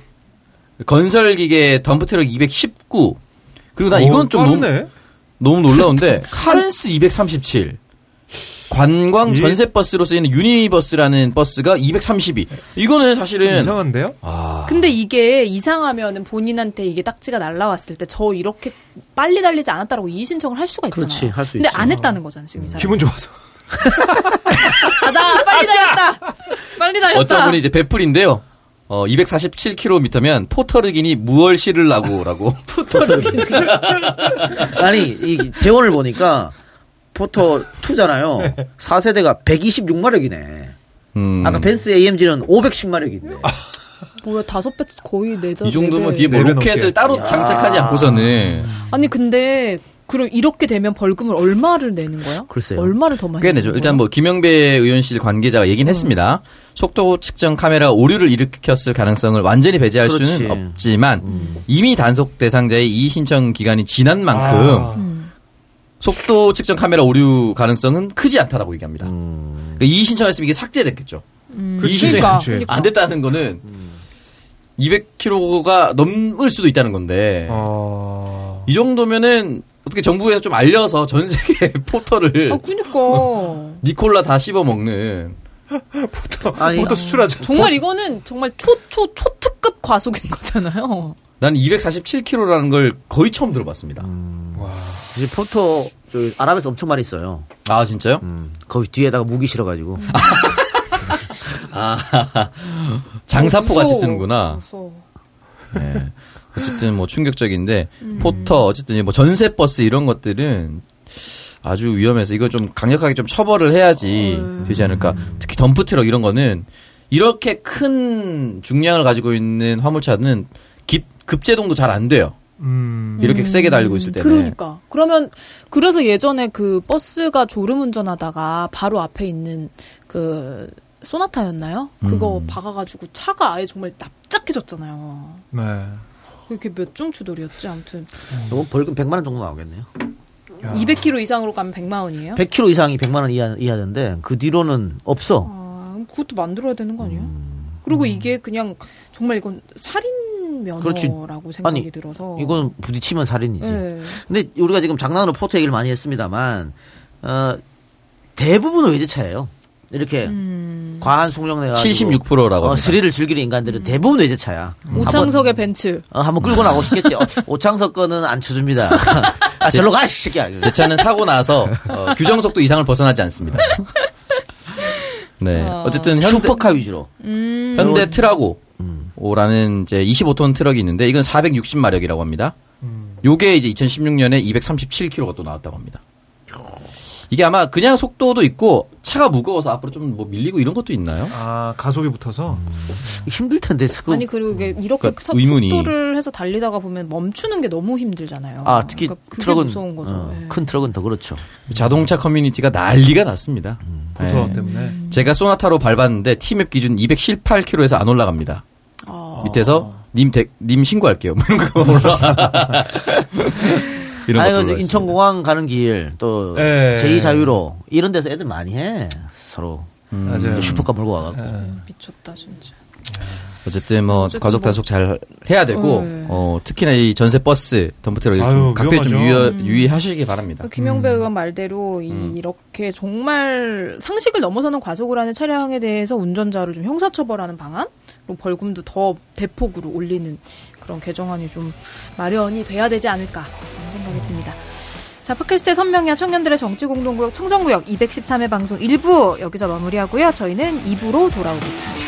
건설 기계 덤프 트럭 219 그리고 나 이건 오, 좀 너무 빠르네. 너무 놀라운데 카렌스 237 관광 이- 전세 버스로 쓰이는 유니버스라는 버스가 232 이거는 사실은 이상한데요? 아, 근데 이게 이상하면은 본인한테 이게 딱지가 날라왔을 때 저 이렇게 빨리 달리지 않았다라고 이의 신청을 할 수가 있잖아요. 그렇지, 할 수 근데 있지. 안 했다는 거잖아 지금 이 사람. 기분 좋아서. 아 나 빨리 달렸다. 빨리 달렸다. 어떤 분이 이제 베풀인데요. 어, 247km면 포터르기니 무얼 실을라고라고. 아니, 이 재원을 보니까 포토 2잖아요. 4세대가 126마력이네. 음. 아까 벤스 AMG는 510마력인데. 뭐야 다섯 배 거의 내자. 이 정도면 네 배. 뒤에 뭐네배 로켓을. 따로 장착하지 않고서는 아니 근데 그럼 이렇게 되면 벌금을 얼마를 내는 거야? 글쎄요. 얼마를 더 많이 꽤 내는 내죠. 거야? 일단 뭐 김영배 의원실 관계자가 얘기는 했습니다. 속도 측정 카메라 오류를 일으켰을 가능성을 완전히 배제할 그렇지. 수는 없지만 이미 단속 대상자의 이의 신청 기간이 지난 만큼 아. 속도 측정 카메라 오류 가능성은 크지 않다라고 얘기합니다. 음. 그러니까 이의 신청했으면 이게 삭제됐겠죠. 음, 이의 신청이 그러니까, 그치. 그러니까. 안 됐다는 거는 200km가 넘을 수도 있다는 건데 어. 이 정도면은 어떻게 정부에서 좀 알려서 전 세계 포터를 아 그니까 니콜라 다 씹어 먹는 아니, 포터 수출하자. 정말 이거는 정말 초초 초특급 과속인 거잖아요. 난 247km라는 걸 거의 처음 들어봤습니다. 이제 포터 저 아랍에서 엄청 많이 써요. 아 진짜요? 음, 거기 뒤에다가 무기 실어가지고. 아 장사포 같이. 쓰는구나. 네. 어쨌든 뭐 충격적인데 음. 포터 어쨌든 뭐 전세 버스 이런 것들은 아주 위험해서 이거 좀 강력하게 좀 처벌을 해야지 어. 되지 않을까. 특히 덤프 트럭 이런 거는 이렇게 큰 중량을 가지고 있는 화물차는 급, 급제동도 잘 안 돼요. 음. 이렇게 세게 달리고 있을 때는. 그러니까. 그러면 그래서 예전에 그 버스가 졸음 운전하다가 바로 앞에 있는 그 소나타였나요? 그거 음. 박아가지고 차가 아예 정말 납작해졌잖아요. 네. 그렇게 몇 중 추돌이었지 아무튼 이건 벌금 100만 원 정도 나오겠네요. 야. 200km 이상으로 가면 100만 원이에요? 100km 이상이 100만 원 이하, 이하인데 그 뒤로는 없어. 아, 그것도 만들어야 되는 거 아니에요? 그리고 이게 그냥 정말 이건 살인 그렇지. 면허라고 생각이 아니, 들어서 이건 부딪히면 살인이지. 네. 근데 우리가 지금 장난으로 포토 얘기를 많이 했습니다만 어, 대부분 외제차예요. 이렇게 음. 과한 속력 내가 76%라고 어. 스릴을 즐기는 인간들은 대부분 외제차야. 오창석의 벤츠 한번, 어, 한번 끌고 나고 싶겠지. 어, 오창석 거는 안 쳐줍니다. 아, 절로 가, 이 새끼야. 제 차는 사고 나서 어, 규정속도 이상을 벗어나지 않습니다. 네. 어. 어쨌든 현대, 슈퍼카 위주로. 음. 현대 트라고 오라는 이제 25톤 트럭이 있는데 이건 460마력이라고 합니다. 음. 요게 이제 2016년에 237km가 또 나왔다고 합니다. 이게 아마 그냥 속도도 있고 차가 무거워서 앞으로 좀 뭐 밀리고 이런 것도 있나요? 아 가속이 붙어서 힘들 텐데. 그, 아니 그리고 이게 이렇게 그러니까 서- 의문이. 속도를 해서 달리다가 보면 멈추는 게 너무 힘들잖아요. 아, 특히 그러니까 트럭은 무서운 거죠. 어, 네. 큰 트럭은 더 그렇죠. 자동차 커뮤니티가 난리가 났습니다. 포터 네. 때문에. 제가 소나타로 밟았는데 티맵 기준 218km에서 안 올라갑니다. 아. 밑에서 님, 대, 님 신고할게요. 뭐 이런 거 올라. 이런 아니, 것도 그. 인천공항 가는 길, 또, 예. 제2자유로, 이런 데서 애들 많이 해. 서로. 음, 맞아요. 슈퍼카 몰고 와갖고. 예. 미쳤다 진짜. 어쨌든 뭐 어쨌든 과속 뭐- 단속 잘 해야 되고 네. 어, 특히나 이 전세 버스 덤프트럭 아유, 각별히 좀 위험하죠. 유의, 유의하시기 바랍니다. 그 김영배 의원 말대로 이 음. 이렇게 정말 상식을 넘어서는 과속을 하는 차량에 대해서 운전자를 좀 형사처벌하는 방안, 벌금도 더 대폭으로 올리는 그런 개정안이 좀 마련이 돼야 되지 않을까 하는 생각이 듭니다. 자, 팟캐스트의 선명야 청년들의 정치공동구역 청정구역 213회 방송 1부 여기서 마무리하고요. 저희는 2부로 돌아오겠습니다.